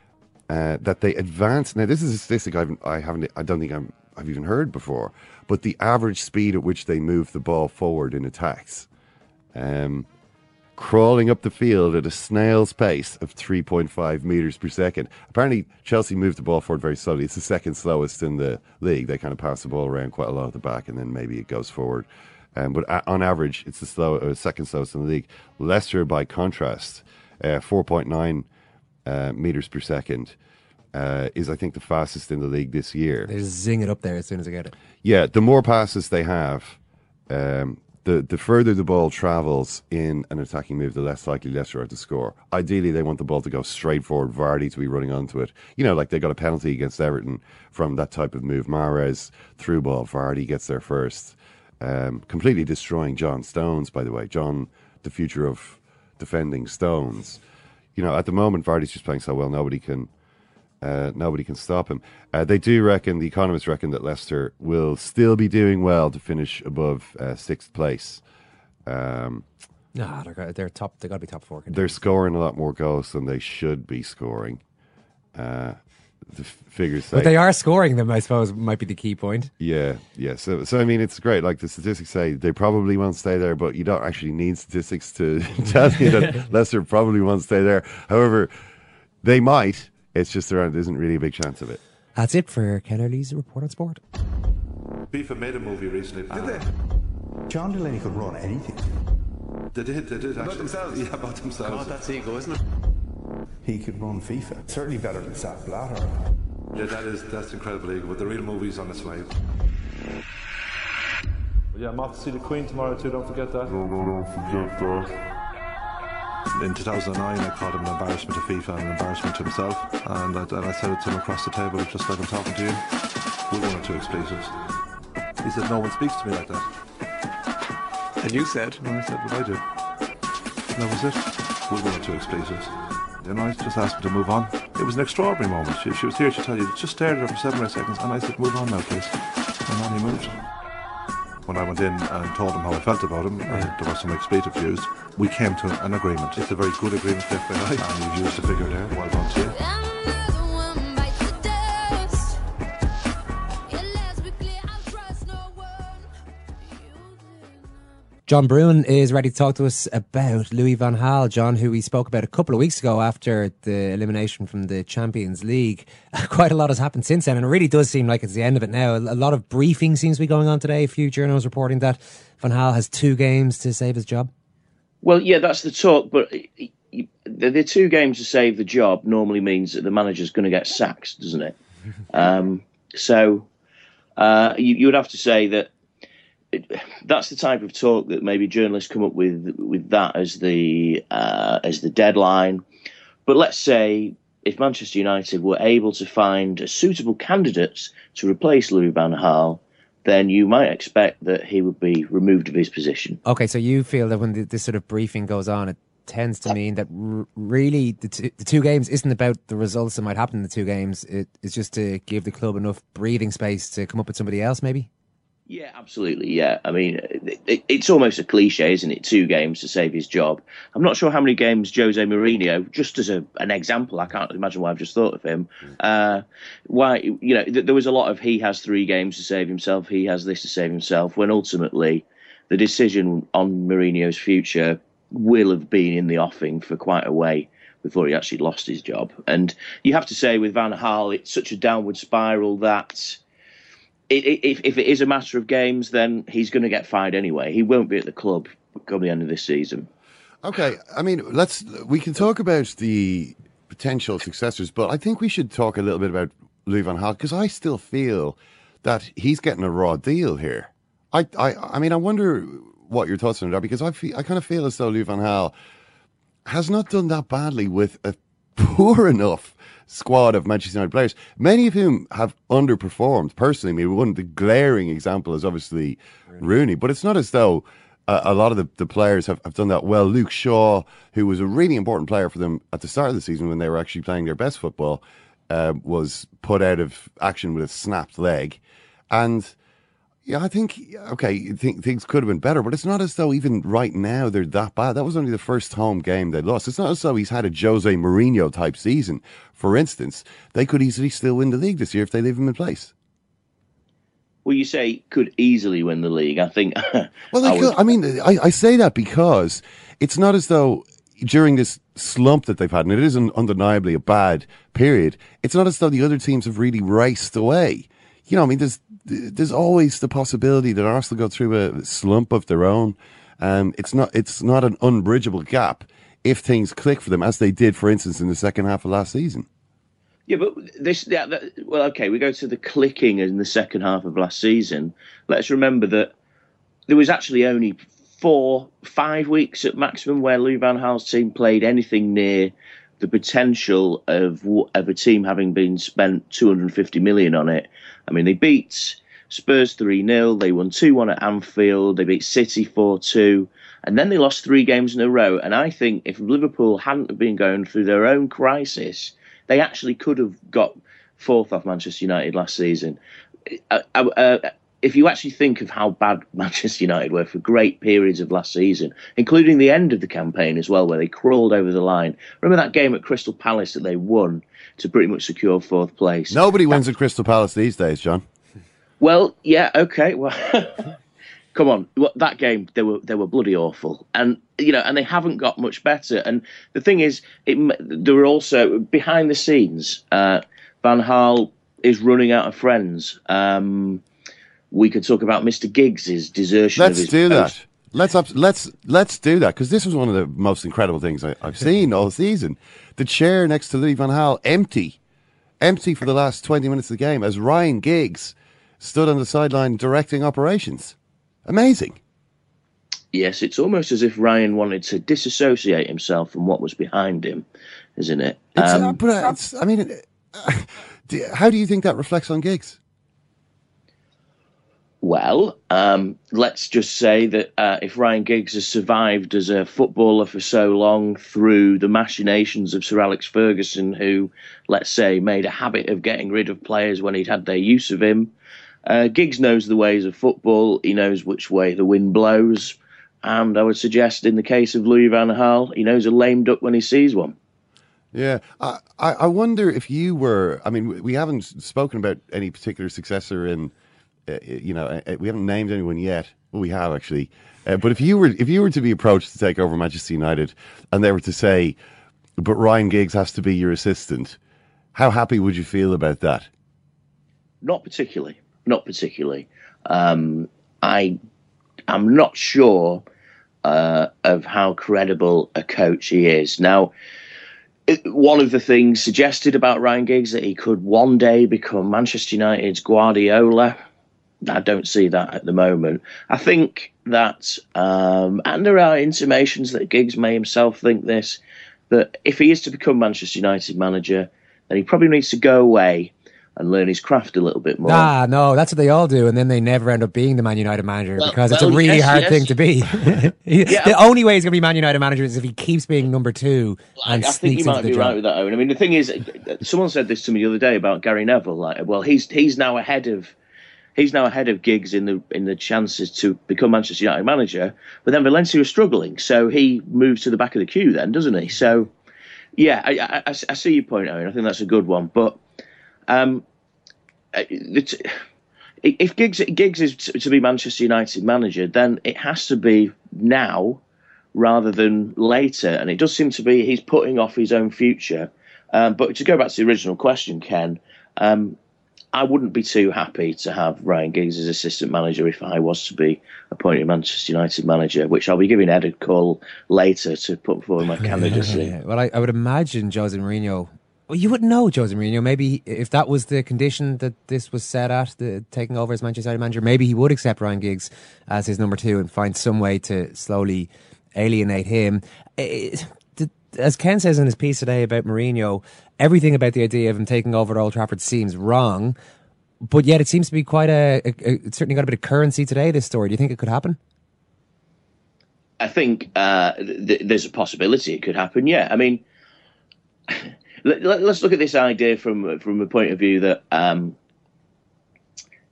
uh, that they advance. Now, this is a statistic I've, I haven't, I don't think I'm, I've even heard before, but the average speed at which they move the ball forward in attacks. Um, crawling up the field at a snail's pace of 3.5 metres per second. Apparently, Chelsea moved the ball forward very slowly. It's the second slowest in the league. They kind of pass the ball around quite a lot at the back and then maybe it goes forward. Um, but a- on average, it's the slow, uh, second slowest in the league. Leicester, by contrast, uh, 4.9 uh, metres per second. Uh, is I think the fastest in the league this year. They just zing it up there as soon as I get it. Yeah, the more passes they have, um, the the further the ball travels in an attacking move, the less likely Leicester are to score. Ideally, they want the ball to go straight forward, Vardy to be running onto it. You know, like they got a penalty against Everton from that type of move. Mahrez through ball, Vardy gets there first, um, completely destroying John Stones. By the way, John, the future of defending Stones. You know, at the moment, Vardy's just playing so well, nobody can. Uh, nobody can stop him. Uh, they do reckon, the economists reckon that Leicester will still be doing well to finish above uh, sixth place. Um, Nah, they're, they're top. They got to be top four. they're scoring a lot more goals than they should be scoring. Uh, the f- figures say. But they are scoring them. I suppose might be the key point. Yeah, yeah. So, so I mean, it's great. Like the statistics say, they probably won't stay there, but you don't actually need statistics to tell you that Leicester probably won't stay there. However, they might. It's just there isn't really a big chance of it. That's it for Ken Early's report on sport. FIFA made a movie recently. Did they? John Delaney could run anything. They did, they did actually. themselves? Yeah, about themselves. God, that's ego, isn't it? He could run FIFA. Certainly better than Sepp Blatter. Yeah, that is that's incredible ego, but the real movie's on its way. Yeah, I'm off to see the Queen tomorrow too, don't forget that. No, no, don't forget that. In 2009, I called him an embarrassment to FIFA and an embarrassment to himself, and I, and I said it to him across the table, just like I'm talking to you, with one or two expletives. He said, "No one speaks to me like that." And you said? And I said, "What I do." And that was it, with one or two expletives. And I just asked him to move on. It was an extraordinary moment. She, she was here to tell you, just stared at her for seven or eight seconds, and I said, "Move on now, please." And then he moved. When I went in and told him how I felt about him, and there was some expletive used, we came to an agreement. It's a very good agreement for FAI, and you've used the figure there. Well done to you. John Brewin is ready to talk to us about Louis Van Gaal, John, who we spoke about a couple of weeks ago after the elimination from the Champions League. Quite a lot has happened since then, and it really does seem like it's the end of it now. A lot of briefing seems to be going on today. A few journals reporting that Van Gaal has two games to save his job. Well, yeah, that's the talk, but the, two games to save the job normally means that the manager's going to get sacked, doesn't it? um, so uh, you, you would have to say that that's the type of talk that maybe journalists come up with with that as the uh, as the deadline. But let's say if Manchester United were able to find a suitable candidates to replace Louis Van Gaal, then you might expect that he would be removed of his position. Okay, so you feel that when this sort of briefing goes on, it tends to mean that really the, t- the two games isn't about the results that might happen in the two games. It, it's just to give the club enough breathing space to come up with somebody else, maybe. Yeah, absolutely. Yeah, I mean, it, it, it's almost a cliche, isn't it? Two games to save his job. I'm not sure how many games Jose Mourinho, just as a, an example, I can't imagine why I've just thought of him. Uh, why, you know, th- there was a lot of he has three games to save himself, he has this to save himself, when ultimately the decision on Mourinho's future will have been in the offing for quite a way before he actually lost his job. And you have to say, with Van Gaal, it's such a downward spiral that if, if it is a matter of games, then he's going to get fired anyway. He won't be at the club come the end of this season. Okay, I mean, let's we can talk about the potential successors, but I think we should talk a little bit about Louis van Gaal because I still feel that he's getting a raw deal here. I, I, I mean, I wonder what your thoughts on that because I feel, I kind of feel as though Louis van Gaal has not done that badly with a poor enough squad of Manchester United players, many of whom have underperformed. Personally, I mean, one the glaring example is obviously Rooney, Rooney but it's not as though uh, a lot of the, the players have, have done that well. Luke Shaw, who was a really important player for them at the start of the season when they were actually playing their best football, uh, was put out of action with a snapped leg. And yeah, I think okay, th- things could have been better, but it's not as though even right now they're that bad. That was only the first home game they lost. It's not as though he's had a Jose Mourinho type season. For instance, they could easily still win the league this year if they leave him in place. Well, you say could easily win the league. I think. well, I, could, I mean, I, I say that because it's not as though during this slump that they've had, and it is undeniably a bad period. It's not as though the other teams have really raced away. You know, I mean, there's there's always the possibility that Arsenal go through a slump of their own. Um, it's not it's not an unbridgeable gap if things click for them, as they did, for instance, in the second half of last season. Yeah, but this, yeah, that, well, okay, we go to the clicking in the second half of last season. Let's remember that there was actually only four, five weeks at maximum where Lou Van Gaal's team played anything near the potential of of a team having been spent 250 million on it. I mean, they beat Spurs 3 0, they won 2 1 at Anfield, they beat City 4 2, and then they lost three games in a row. And I think if Liverpool hadn't been going through their own crisis, they actually could have got fourth off Manchester United last season. Uh, uh, uh if you actually think of how bad Manchester United were for great periods of last season, including the end of the campaign as well, where they crawled over the line. Remember that game at Crystal Palace that they won to pretty much secure fourth place? Nobody wins at Crystal Palace these days, John. Well, yeah, okay. Well, come on, that game they were they were bloody awful, and you know, and they haven't got much better. And the thing is, it, there were also behind the scenes. Uh, Van Gaal is running out of friends. Um, we could talk about Mr. Giggs' desertion. Let's do post. that. Let's up, let's let's do that because this was one of the most incredible things I, have seen all season. The chair next to Louis van Gaal empty, empty for the last twenty minutes of the game as Ryan Giggs stood on the sideline directing operations. Amazing. Yes, it's almost as if Ryan wanted to disassociate himself from what was behind him, isn't it? It's, uh, um, but it's, I mean, how do you think that reflects on Giggs? Well, um, let's just say that uh, if Ryan Giggs has survived as a footballer for so long through the machinations of Sir Alex Ferguson, who, let's say, made a habit of getting rid of players when he'd had their use of him, uh, Giggs knows the ways of football. He knows which way the wind blows. And I would suggest, in the case of Louis Van Gaal, he knows a lame duck when he sees one. Yeah, I, I wonder if you were. I mean, we haven't spoken about any particular successor in you know, uh, we haven't named anyone yet. Well, we have actually. Uh, but if you were if you were to be approached to take over Manchester United, and they were to say, "But Ryan Giggs has to be your assistant," how happy would you feel about that? Not particularly. Not particularly. Um, I am not sure uh, of how credible a coach he is. Now, one of the things suggested about Ryan Giggs that he could one day become Manchester United's Guardiola. I don't see that at the moment. I think that, um, and there are intimations that Giggs may himself think this, that if he is to become Manchester United manager, then he probably needs to go away and learn his craft a little bit more. Ah, no, that's what they all do, and then they never end up being the Man United manager well, because it's a really yes, hard yes. thing to be. yeah, the only way he's going to be Man United manager is if he keeps being number two. And I think you might be job. right with that, Eoin. I mean, the thing is, someone said this to me the other day about Gary Neville. Like, well, he's he's now ahead of he's now ahead of Giggs in the in the chances to become Manchester United manager. But then Valencia was struggling, so he moves to the back of the queue then, doesn't he? So, yeah, I, I, I see your point, Eoin. I think that's a good one. But um, if Giggs, Giggs is to be Manchester United manager, then it has to be now rather than later. And it does seem to be he's putting off his own future. Um, but to go back to the original question, Ken, um, I wouldn't be too happy to have Ryan Giggs as assistant manager if I was to be appointed Manchester United manager, which I'll be giving Ed a call later to put forward my candidacy. Yeah, well, I, I, would imagine Jose Mourinho. Well, you wouldn't know Jose Mourinho. Maybe if that was the condition that this was set at, the taking over as Manchester United manager, maybe he would accept Ryan Giggs as his number two and find some way to slowly alienate him. It, as Ken says in his piece today about Mourinho, everything about the idea of him taking over at Old Trafford seems wrong, but yet it seems to be quite a, a, a it's certainly got a bit of currency today. This story, do you think it could happen? I think uh, th- there's a possibility it could happen. Yeah, I mean, let, us look at this idea from from a point of view that um,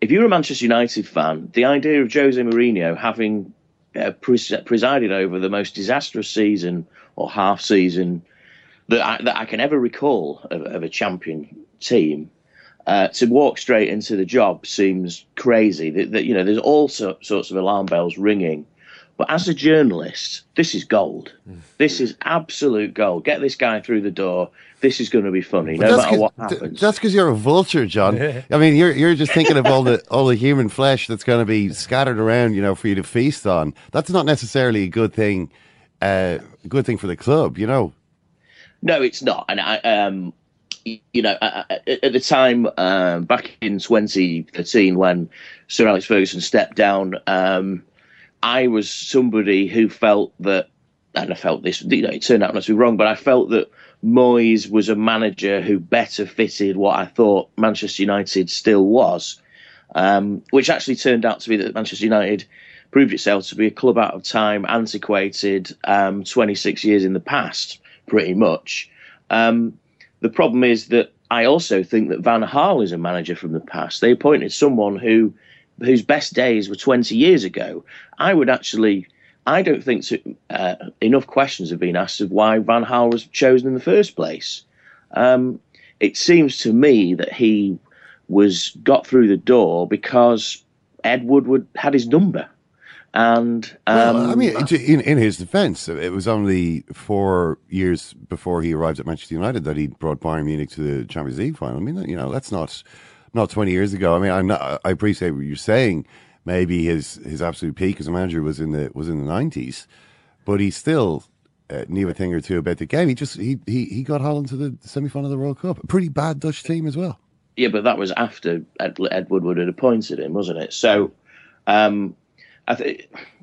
if you're a Manchester United fan, the idea of Jose Mourinho having uh, pres- presided over the most disastrous season or half season that I, that I can ever recall of, of a champion team. Uh, to walk straight into the job seems crazy. That, that you know, there's all so, sorts of alarm bells ringing. But as a journalist, this is gold. This is absolute gold. Get this guy through the door. This is going to be funny, no matter what happens. That's because you're a vulture, John. I mean, you're you're just thinking of all the all the human flesh that's going to be scattered around, you know, for you to feast on. That's not necessarily a good thing. Uh, good thing for the club, you know. No, it's not. And I, um, you know, at the time um, back in 2013 when Sir Alex Ferguson stepped down, um, I was somebody who felt that, and I felt this, you know, it turned out not to be wrong, but I felt that Moyes was a manager who better fitted what I thought Manchester United still was, um, which actually turned out to be that Manchester United proved itself to be a club out of time, antiquated, um, 26 years in the past pretty much. Um, the problem is that I also think that Van Gaal is a manager from the past. They appointed someone who whose best days were 20 years ago. I would actually, I don't think to, uh, enough questions have been asked of why Van Gaal was chosen in the first place. Um, it seems to me that he was got through the door because Ed Woodward had his number. And um, well, I mean, in, in his defence, it was only four years before he arrived at Manchester United that he brought Bayern Munich to the Champions League final. I mean, you know, that's not not twenty years ago. I mean, I'm not, I appreciate what you're saying. Maybe his his absolute peak as a manager was in the was in the nineties, but he still uh, knew a thing or two about the game. He just he he, he got Holland to the semi final of the World Cup. A pretty bad Dutch team as well. Yeah, but that was after Ed, Ed Woodward had appointed him, wasn't it? So. Um, I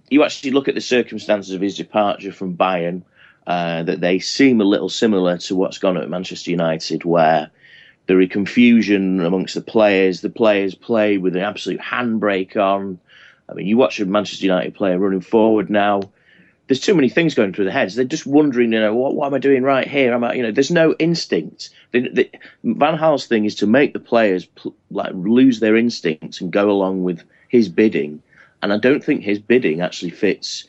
you actually look at the circumstances of his departure from Bayern, uh, that they seem a little similar to what's gone on at Manchester United, where there is confusion amongst the players. The players play with an absolute handbrake on. I mean, you watch a Manchester United player running forward now. There's too many things going through their heads. They're just wondering, you know, what, what am I doing right here? Am I, you know, there's no instinct. The, the, Van Gaal's thing is to make the players pl- like lose their instincts and go along with his bidding and I don't think his bidding actually fits,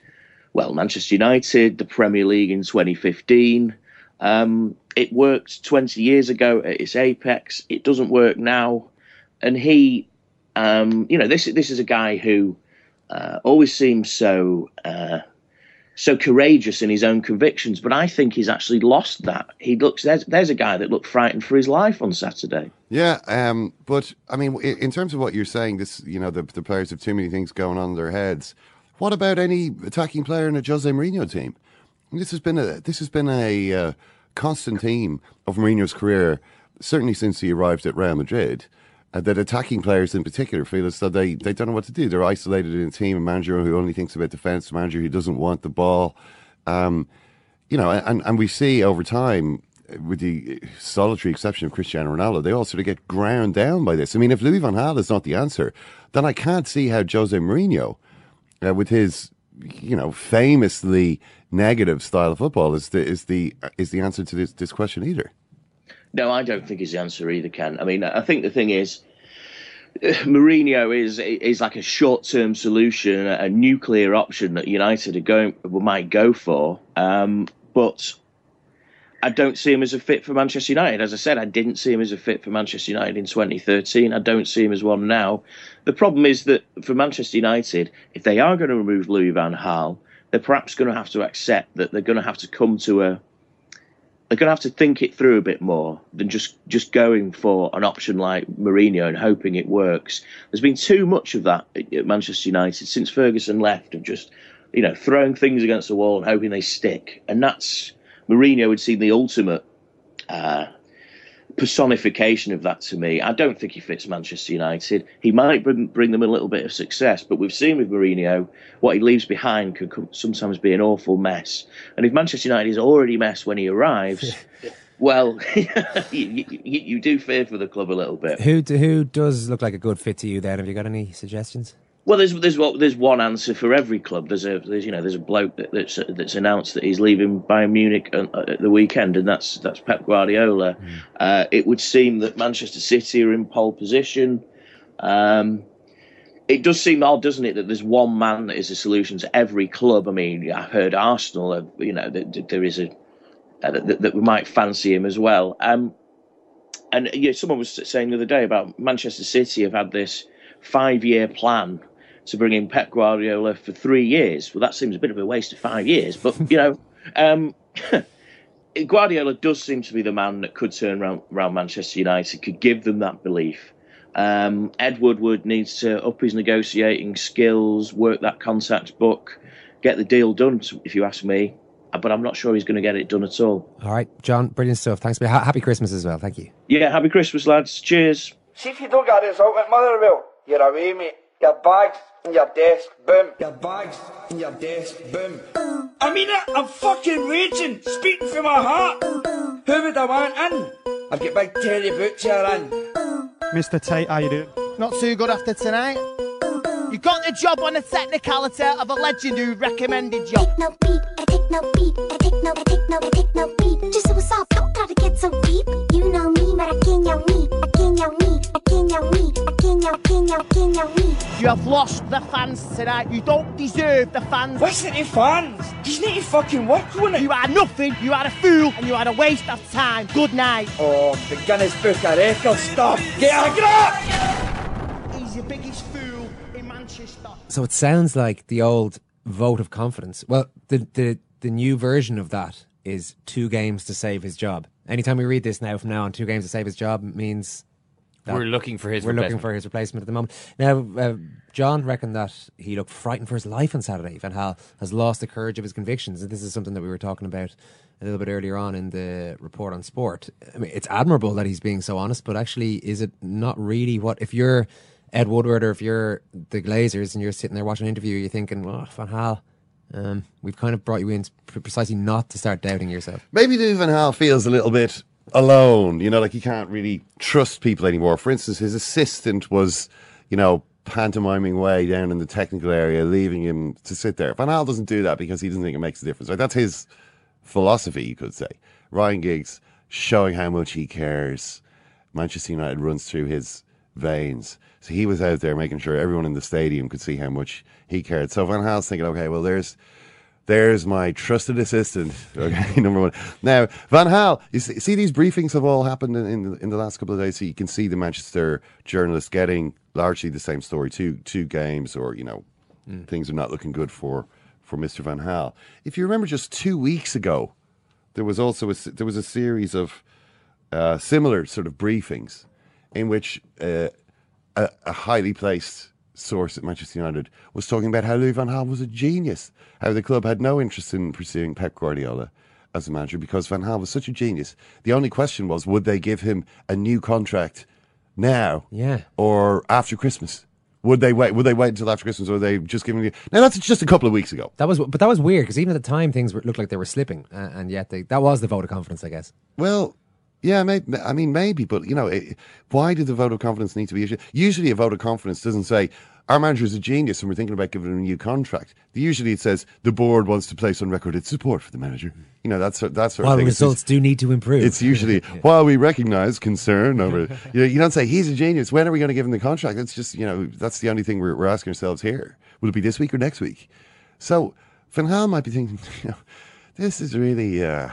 well, Manchester United, the Premier League in 2015. Um, it worked 20 years ago at its apex. It doesn't work now. And he, um, you know, this, this is a guy who uh, always seems so. Uh, so courageous in his own convictions, but I think he's actually lost that. He looks there's there's a guy that looked frightened for his life on Saturday. Yeah, um, but I mean, in terms of what you're saying, this you know the the players have too many things going on in their heads. What about any attacking player in a Jose Mourinho team? This has been a this has been a uh, constant theme of Mourinho's career, certainly since he arrived at Real Madrid uh, that attacking players in particular feel as though they, they don't know what to do. They're isolated in a team, a manager who only thinks about defence, a manager who doesn't want the ball. Um, you know, and, and we see over time, with the solitary exception of Cristiano Ronaldo, they all sort of get ground down by this. I mean, if Louis van Gaal is not the answer, then I can't see how Jose Mourinho, uh, with his you know famously negative style of football, is the is the is the answer to this this question either. No, I don't think is the answer either, Ken. I mean, I think the thing is, Mourinho is is like a short term solution, a nuclear option that United are going might go for. Um, but I don't see him as a fit for Manchester United. As I said, I didn't see him as a fit for Manchester United in 2013. I don't see him as one now. The problem is that for Manchester United, if they are going to remove Louis van Gaal, they're perhaps going to have to accept that they're going to have to come to a they're going to have to think it through a bit more than just just going for an option like Mourinho and hoping it works. There's been too much of that at Manchester United since Ferguson left of just you know throwing things against the wall and hoping they stick, and that's Mourinho would seem the ultimate uh, personification of that to me. I don't think he fits Manchester United. He might bring, bring them a little bit of success, but we've seen with Mourinho what he leaves behind can come, sometimes be an awful mess. And if Manchester United is already a mess when he arrives, well, you, you, you, do fear for the club a little bit. Who who does look like a good fit to you? Then, have you got any suggestions? Well, there's there's what there's one answer for every club. There's a there's you know there's a bloke that, that's that's announced that he's leaving Bayern Munich at, the weekend, and that's that's Pep Guardiola. Mm. Uh, it would seem that Manchester City are in pole position. Um, it does seem odd, doesn't it, that there's one man that is a solution to every club. I mean, I've heard Arsenal, uh, you know, that, there is a uh, that, that, we might fancy him as well. Um, and yeah, someone was saying the other day about Manchester City have had this five-year plan to bring in Pep Guardiola for three years. Well, that seems a bit of a waste of five years, but you know, um, Guardiola does seem to be the man that could turn around, around Manchester United, could give them that belief. Um, Ed Woodward needs to up his negotiating skills, work that contact book, get the deal done. If you ask me, but I'm not sure he's going to get it done at all. All right, John, brilliant stuff. Thanks. Happy Christmas as well. Thank you. Yeah, happy Christmas, lads. Cheers. See if you don't get this out with Motherwell, you're away, mate. Your bags in your desk, boom. Your bags in your desk, boom. I mean it, I'm fucking raging, speaking from my heart. Who would I want in? I've got big Terry Butcher in. Mr. Tate, how you doing? Not too good after tonight. You got the job on the technicality of a legend who recommended you. Take no beat, I take no beat, I take no, I take no, I take no beat. Just so what's up, don't gotta get so deep. You know me, but I can't know me, I can't know me, I can't know me, I can't know, can't know, can't know me. You have lost the fans tonight. You don't deserve the fans. Listen to fans. You need to fucking work on it. You are nothing. You are a fool, and you are a waste of time. Good night. Oh, the Guinness Book of Records stuff. Get a grip. He's the biggest fool in Manchester. So it sounds like the old vote of confidence. Well, the the the new version of that is two games to save his job. Anytime we read this now from now on, two games to save his job means we're looking for his. We're looking for his replacement at the moment. Now, uh, John reckoned that he looked frightened for his life on Saturday. Van Gaal has lost the courage of his convictions, and this is something that we were talking about a little bit earlier on in the report on sport. I mean, it's admirable that he's being so honest, but actually, is it not really what if you're Ed Woodward or if you're the Glazers and you're sitting there watching an interview, you're thinking, "Oh, Van Gaal, Um, we've kind of brought you in precisely not to start doubting yourself. Maybe Louis Van Gaal feels a little bit alone. You know, like he can't really trust people anymore. For instance, his assistant was, you know, pantomiming way down in the technical area, leaving him to sit there. Van Gaal doesn't do that because he doesn't think it makes a difference. Right? That's his philosophy, you could say. Ryan Giggs showing how much he cares. Manchester United runs through his veins. So he was out there making sure everyone in the stadium could see how much he cared. So Van Gaal's thinking, okay, well, there's there's my trusted assistant. Okay, number one. Now, Van Gaal, you see, see these briefings have all happened in, in, in the last couple of days. So you can see the Manchester journalists getting largely the same story. Two two games, or you know, mm. things are not looking good for for Mr. Van Gaal. If you remember, just two weeks ago, there was also a, there was a series of uh, similar sort of briefings in which uh, a, a highly placed source at Manchester United was talking about how Louis van Gaal was a genius, how the club had no interest in pursuing Pep Guardiola as a manager because Van Gaal was such a genius. The only question was, would they give him a new contract now, yeah, or after Christmas? Would they wait? Would they wait until after Christmas, or were they just giving you? Now that's just a couple of weeks ago. That was, but that was weird because even at the time things were, looked like they were slipping, uh, and yet they, that was the vote of confidence, I guess. Well, Yeah, maybe, I mean, maybe, but you know, it, why did the vote of confidence need to be issued? Usually, a vote of confidence doesn't say our manager is a genius and we're thinking about giving him a new contract. Usually, it says the board wants to place on record its support for the manager. You know, that's that's sort While of thing. It's- results do need to improve. It's usually while we recognise concern over. You know, you don't say he's a genius. When are we going to give him the contract? That's just you know that's the only thing we're, we're asking ourselves here. Will it be this week or next week? So Van Gaal might be thinking, you know, this is really. Uh,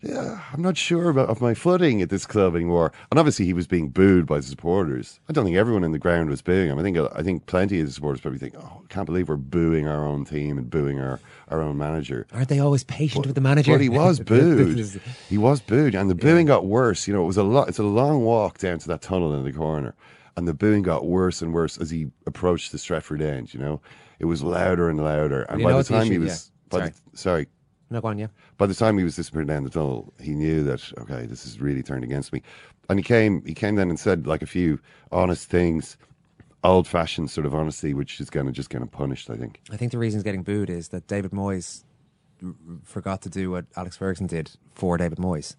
yeah, I'm not sure about of my footing at this club anymore. And obviously, he was being booed by the supporters. I don't think everyone in the ground was booing him. I think I think plenty of the supporters probably think, "Oh, I can't believe we're booing our own team and booing our, our own manager." Aren't they always patient with the manager? But he was booed. He was booed, and the booing got worse. You know, it was a lot. It's a long walk down to that tunnel in the corner, and the booing got worse and worse as he approached the Stretford end. You know, it was louder and louder, and by the time he was, yeah. by the- sorry, No, go on, yeah. By the time he was disappearing down the tunnel, he knew that okay, this is really turned against me. And he came, he came then and said like a few honest things, old fashioned sort of honesty, which is kind of just kind of punished. I think. I think the reason he's getting booed is that David Moyes forgot to do what Alex Ferguson did for David Moyes.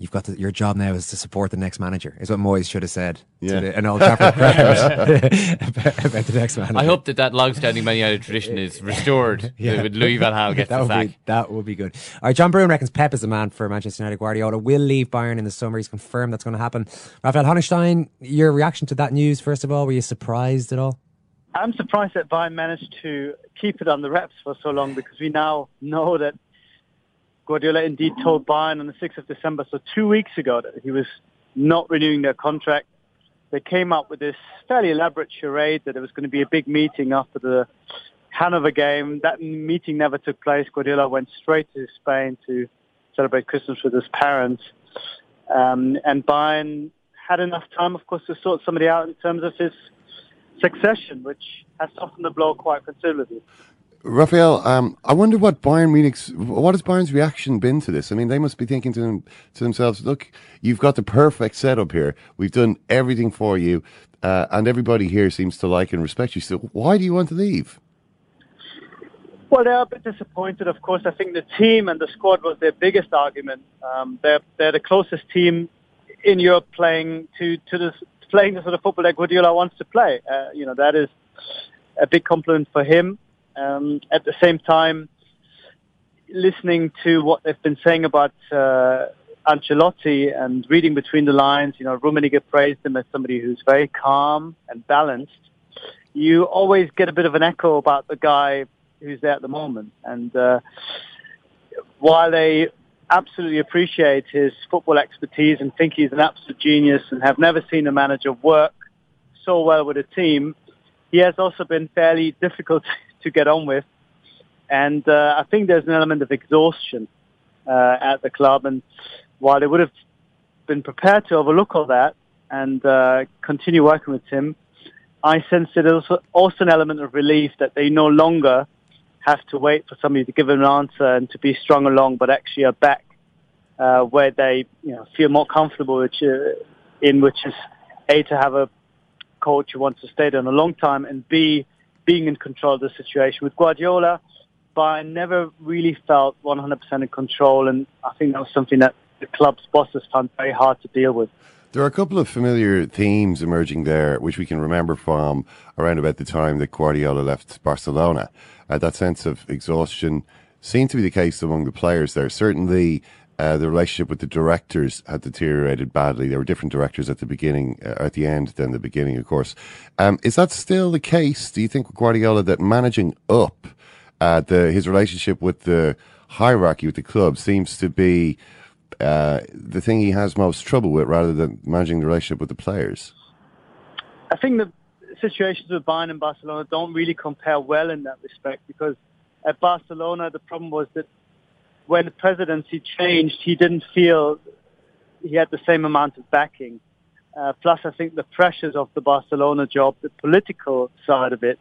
You've got to, your job now is to support the next manager. Is what Moyes should have said Yeah. to the, an Old Trafford crowd about, about the next manager. I hope that that long-standing Man United tradition is restored yeah. with Louis Van Gaal gets that the would sack. Be, that would be good. All right, John Brewin reckons Pep is the man for Manchester United. Guardiola will leave Bayern in the summer. He's confirmed that's going to happen. Raphael Honigstein, your reaction to that news, first of all, were you surprised at all? I'm surprised that Bayern managed to keep it on the reps for so long because we now know that Guardiola indeed told Bayern on the 6th of December, so two weeks ago, that he was not renewing their contract. They came up with this fairly elaborate charade that there was going to be a big meeting after the Hanover game. That meeting never took place. Guardiola went straight to Spain to celebrate Christmas with his parents. Um, and Bayern had enough time, of course, to sort somebody out in terms of his succession, which has softened the blow quite considerably. Raphael, um, I wonder what Bayern Munich's, what has Bayern's reaction been to this? I mean, they must be thinking to, them, to themselves, look, you've got the perfect setup here. We've done everything for you, uh, and everybody here seems to like and respect you. So why do you want to leave? Well, they're a bit disappointed, of course. I think the team and the squad was their biggest argument. Um, they're they're the closest team in Europe playing to to the playing the sort of football that Guardiola wants to play. Uh, you know that is a big compliment for him. Um, at the same time, listening to what they've been saying about uh, Ancelotti and reading between the lines, you know, Rummenigge praised him as somebody who's very calm and balanced. You always get a bit of an echo about the guy who's there at the moment. And uh, while they absolutely appreciate his football expertise and think he's an absolute genius and have never seen a manager work so well with a team, he has also been fairly difficult to get on with. And uh, I think there's an element of exhaustion uh, at the club. And while they would have been prepared to overlook all that and uh, continue working with him, I sense that there's also, an element of relief that they no longer have to wait for somebody to give an answer and to be strung along, but actually are back uh, where they you know, feel more comfortable which, uh, in, which is A, to have a coach who wants to stay there in a long time, and B, being in control of the situation. With Guardiola, Bayern never really felt 100% in control, and I think that was something that the club's bosses found very hard to deal with. There are a couple of familiar themes emerging there, which we can remember from around about the time that Guardiola left Barcelona. Uh, that sense of exhaustion seemed to be the case among the players there. Certainly, uh, the relationship with the directors had deteriorated badly. There were different directors at the beginning, uh, at the end than the beginning, of course. Um, is that still the case? Do you think with Guardiola that managing up uh, the his relationship with the hierarchy with the club seems to be uh, the thing he has most trouble with, rather than managing the relationship with the players? I think the situations with Bayern and Barcelona don't really compare well in that respect because at Barcelona the problem was that when the presidency changed, he didn't feel he had the same amount of backing. Uh, plus, I think the pressures of the Barcelona job, the political side of it,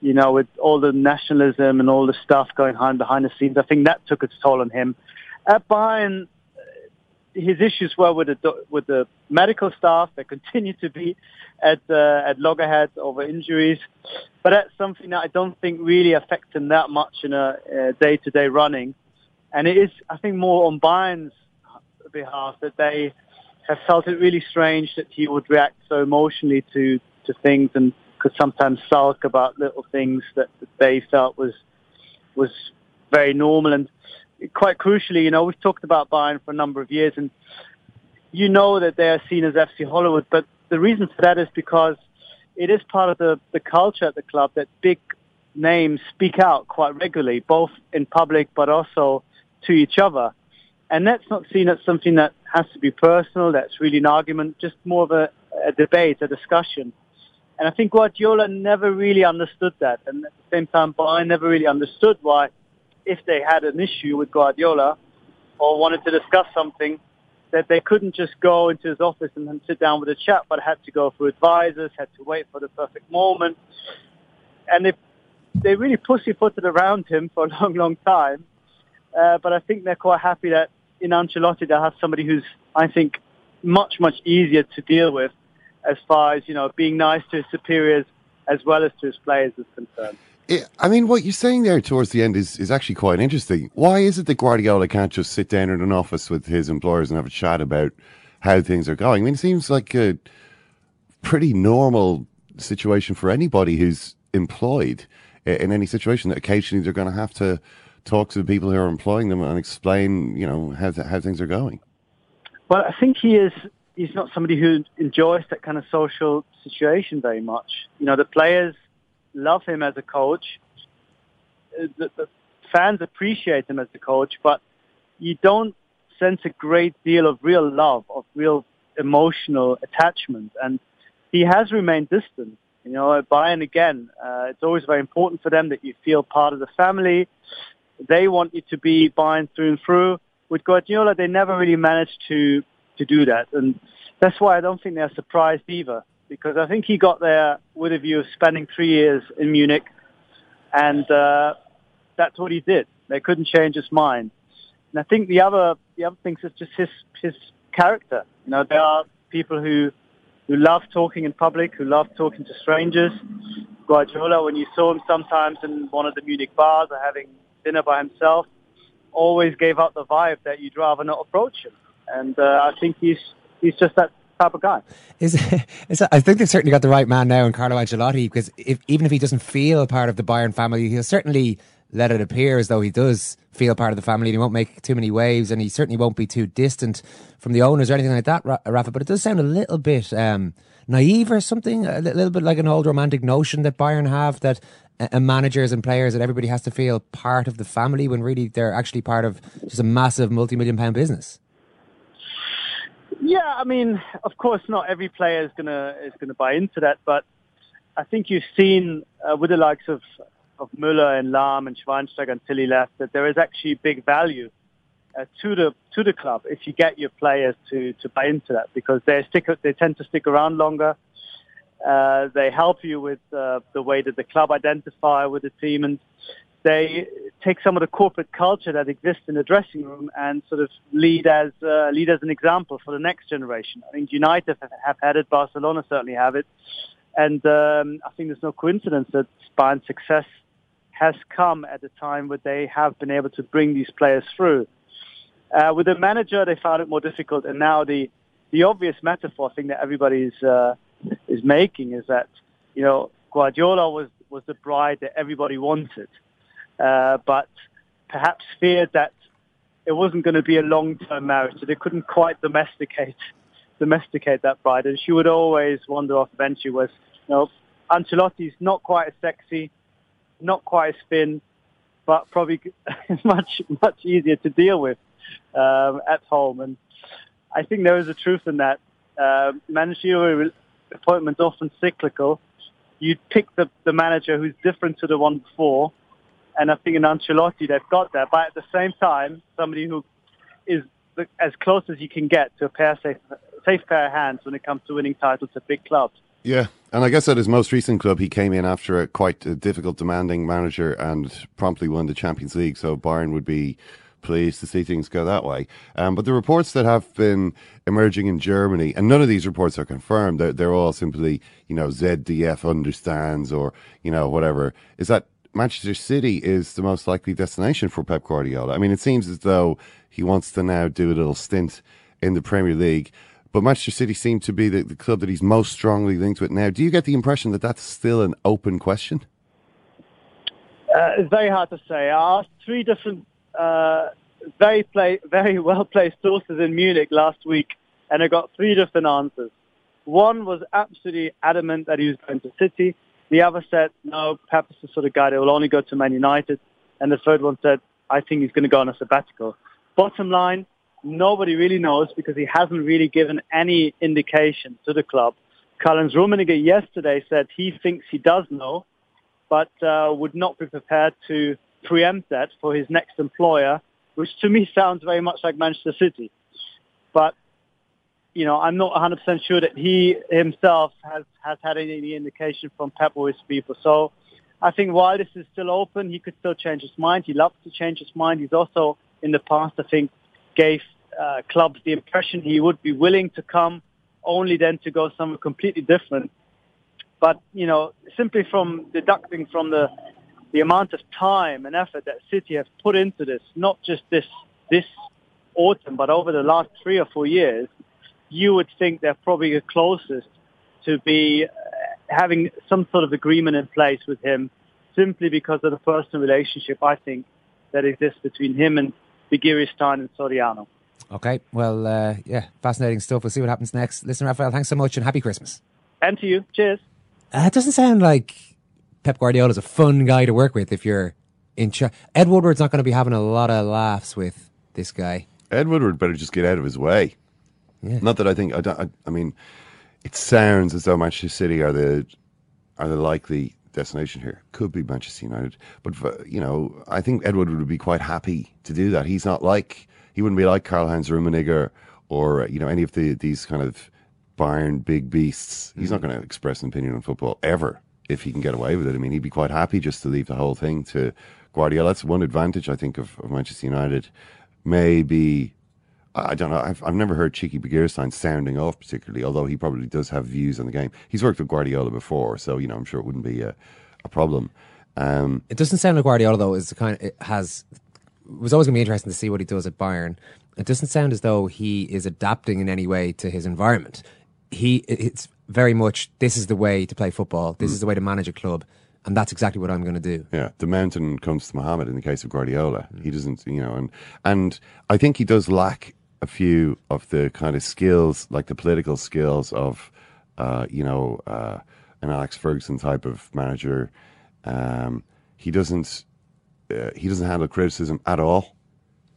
you know, with all the nationalism and all the stuff going on behind the scenes, I think that took its toll on him. At Bayern, his issues were with the with the medical staff. They continue to be at uh, at loggerheads over injuries, but that's something that I don't think really affects him that much in a day to day running. And it is, I think, more on Bayern's behalf that they have felt it really strange that he would react so emotionally to, to things and could sometimes sulk about little things that, that they felt was was very normal. And quite crucially, you know, we've talked about Bayern for a number of years and you know that they are seen as FC Hollywood, but the reason for that is because it is part of the, the culture at the club that big names speak out quite regularly, both in public but also to each other. And that's not seen as something that has to be personal, that's really an argument, just more of a, a debate, a discussion. And I think Guardiola never really understood that. And at the same time, Bayern never really understood why, if they had an issue with Guardiola or wanted to discuss something, that they couldn't just go into his office and sit down with a chat, but had to go through advisors, had to wait for the perfect moment. And they, they really pussyfooted around him for a long, long time. Uh, but I think they're quite happy that in Ancelotti they'll have somebody who's, I think, much, much easier to deal with as far as, you know, being nice to his superiors as well as to his players is concerned. I mean, what you're saying there towards the end is, is actually quite interesting. Why is it that Guardiola can't just sit down in an office with his employers and have a chat about how things are going? I mean, it seems like a pretty normal situation for anybody who's employed in any situation that occasionally they're going to have to talk to the people who are employing them and explain, you know, how, how things are going. Well, I think he is. He's not somebody who enjoys that kind of social situation very much. You know, the players love him as a coach. Uh, The, the fans appreciate him as a coach, but you don't sense a great deal of real love, of real emotional attachment. And he has remained distant. You know, at Bayern again, uh, it's always very important for them that you feel part of the family. They want you to be Bayern through and through. With Guardiola, they never really managed to to do that, and that's why I don't think they're surprised either. Because I think he got there with a view of spending three years in Munich, and uh, that's what he did. They couldn't change his mind. And I think the other the other things is just his his character. You know, there are people who who love talking in public, who love talking to strangers. Guardiola, when you saw him sometimes in one of the Munich bars or having dinner by himself, always gave out the vibe that you'd rather not approach him. And uh, I think he's he's just that type of guy. Is, is I think they've certainly got the right man now in Carlo Ancelotti because if, even if he doesn't feel part of the Bayern family, he'll certainly let it appear as though he does feel part of the family and he won't make too many waves and he certainly won't be too distant from the owners or anything like that, Rafa. But it does sound a little bit um, naive or something, a little bit like an old romantic notion that Bayern have that managers and players that everybody has to feel part of the family when really they're actually part of just a massive multi-million pound business. Yeah, I mean, of course, not every player is gonna is gonna buy into that, but I think you've seen uh, with the likes of of Müller and Lahm and Schweinsteiger until he left that there is actually big value uh, to the to the club if you get your players to to buy into that because they stick they tend to stick around longer. Uh, they help you with uh, the way that the club identify with the team and they take some of the corporate culture that exists in the dressing room and sort of lead as uh, lead as an example for the next generation. I think United have, had it, Barcelona certainly have it, and um, I think there's no coincidence that Bayern's success has come at a time where they have been able to bring these players through. Uh, with the manager, they found it more difficult, and now the the obvious metaphor thing that everybody is uh, is making is that you know Guardiola was was the bride that everybody wanted uh, but perhaps feared that it wasn't going to be a long-term marriage, so they couldn't quite domesticate domesticate that bride, and she would always wander off eventually. Was you know, Ancelotti's not quite as sexy, not quite as thin, but probably much much easier to deal with um, at home, and I think there is a truth in that. Uh, managerial appointments often cyclical. You pick the, the manager who's different to the one before, and I think in Ancelotti they've got that. But at the same time, somebody who is the- as close as you can get to a pair safe, safe pair of hands when it comes to winning titles at big clubs. Yeah, and I guess at his most recent club, he came in after a quite a difficult, demanding manager and promptly won the Champions League. So Bayern would be pleased to see things go that way. Um, but the reports that have been emerging in Germany, and none of these reports are confirmed, they're, they're all simply, you know, ZDF understands or, you know, whatever, is that Manchester City is the most likely destination for Pep Guardiola. I mean, it seems as though he wants to now do a little stint in the Premier League. But Manchester City seem to be the, the club that he's most strongly linked with now. Do you get the impression that that's still an open question? Uh, it's very hard to say. I asked three different, uh, very play, very well placed sources in Munich last week, and I got three different answers. One was absolutely adamant that he was going to City. The other said, no, Pep is the sort of guy that will only go to Man United. And the third one said, I think he's going to go on a sabbatical. Bottom line, nobody really knows because he hasn't really given any indication to the club. Karl-Heinz Rummenigge yesterday said he thinks he does know, but uh, would not be prepared to preempt that for his next employer, which to me sounds very much like Manchester City. But you know, I'm not 100% sure that he himself has, has had any indication from Pep or his people. So I think while this is still open, he could still change his mind. He loves to change his mind. He's also, in the past, I think, gave uh, clubs the impression he would be willing to come only then to go somewhere completely different. But, you know, simply from deducting from the, the amount of time and effort that City have put into this, not just this, this autumn, but over the last three or four years, you would think they're probably the closest to be uh, having some sort of agreement in place with him simply because of the personal relationship, I think, that exists between him and Begiristain and Soriano. Okay, well, uh, yeah, fascinating stuff. We'll see what happens next. Listen, Raphael, thanks so much and happy Christmas. And to you. Cheers. Uh, it doesn't sound like Pep Guardiola is a fun guy to work with if you're in charge. Ed Woodward's not going to be having a lot of laughs with this guy. Ed Woodward better just get out of his way. Yeah. Not that I think I, don't, I, I mean, it sounds as though Manchester City are the are the likely destination here. Could be Manchester United, but for, you know, I think Edward would be quite happy to do that. He's not like he wouldn't be like Karl Heinz Rummenigge or you know any of the these kind of Bayern big beasts. He's not going to express an opinion on football ever if he can get away with it. I mean, he'd be quite happy just to leave the whole thing to Guardiola. That's one advantage I think of, of Manchester United. Maybe I don't know. I've, I've never heard Txiki Begiristain sounding off particularly, although he probably does have views on the game. He's worked with Guardiola before, so you know I'm sure it wouldn't be a, a problem. Um, It doesn't sound like Guardiola though is the kind. It has was always going to be interesting to see what he does at Bayern. It doesn't sound as though he is adapting in any way to his environment. He it's very much this is the way to play football. This Mm. is the way to manage a club, and that's exactly what I'm going to do. Yeah, the mountain comes to Muhammad in the case of Guardiola. He doesn't, you know, and and I think he does lack a few of the kind of skills, like the political skills of, uh, you know, uh, an Alex Ferguson type of manager. Um, he doesn't, uh, he doesn't handle criticism at all.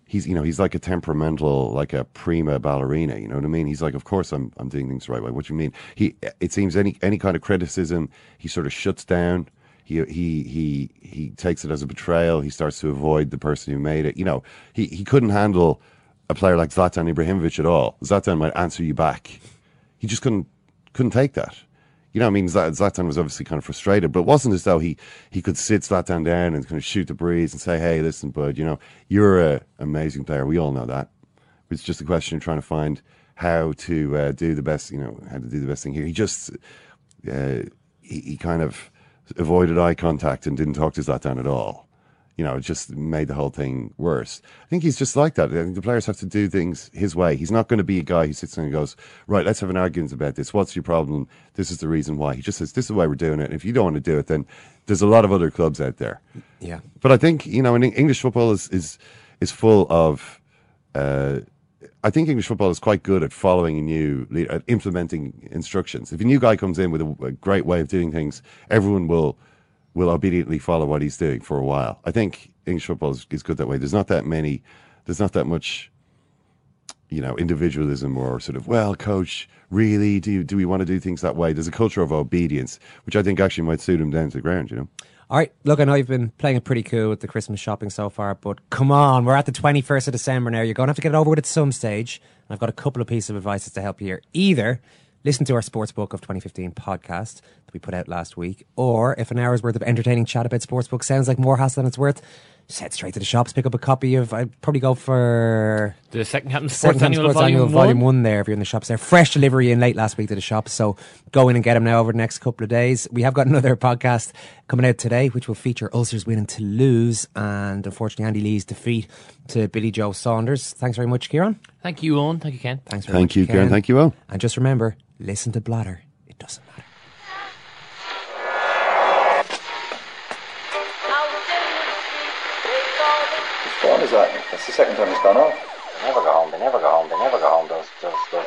He's, you know, he's like a temperamental, like a prima ballerina. You know what I mean? He's like, of course, I'm, I'm doing things the right way. What do you mean? He, it seems any, any kind of criticism, he sort of shuts down. He, he, he, he takes it as a betrayal. He starts to avoid the person who made it. You know, he, he couldn't handle a player like Zlatan Ibrahimovic at all. Zlatan might answer you back. He just couldn't, couldn't take that. You know, I mean, Zlatan was obviously kind of frustrated, but it wasn't as though he, he could sit Zlatan down and kind of shoot the breeze and say, hey, listen, bud, you know, you're an amazing player. We all know that. It's just a question of trying to find how to uh, do the best, you know, how to do the best thing here. He just, uh, he, he kind of avoided eye contact and didn't talk to Zlatan at all. You know, it just made the whole thing worse. I think he's just like that. I think the players have to do things his way. He's not going to be a guy who sits there and goes, right, let's have an argument about this. What's your problem? This is the reason why. He just says, this is why we're doing it. And if you don't want to do it, then there's a lot of other clubs out there. Yeah. But I think you know, in English football is is is full of. Uh, I think English football is quite good at following a new, leader, at implementing instructions. If a new guy comes in with a, a great way of doing things, everyone will will obediently follow what he's doing for a while. I think English football is, is good that way. There's not that many. There's not that much. You know, individualism or sort of, well, coach, really, do do we want to do things that way? There's a culture of obedience, which I think actually might suit him down to the ground. You know. All right, look, I know you've been playing it pretty cool with the Christmas shopping so far, but come on, we're at the 21st of December now. You're going to have to get it over with at some stage. And I've got a couple of pieces of advice to help you here. Either listen to our Sportsbook of 2015 podcast that we put out last week, or if an hour's worth of entertaining chat about Sportsbook sounds like more hassle than it's worth, Just head straight to the shops, pick up a copy of. I'd probably go for The Second Captain Second Sports Hand Annual Sports Volume Annual Volume 1. 1 there if you're in the shops there. Fresh delivery in late last week to the shops, so go in and get them now over the next couple of days. We have got another podcast coming out today, which will feature Ulsters winning to lose and unfortunately Andy Lee's defeat to Billy Joe Saunders. Thanks very much, Ciaran. Thank you, Eoin. Thank you, Ken. Thanks very Thank much. you, Ciaran. Thank you Eoin. And just remember, listen to Blatter. It doesn't matter. Whose phone is that? That's the second time it's gone off. They never go home. They never go home. They never go home. Those those those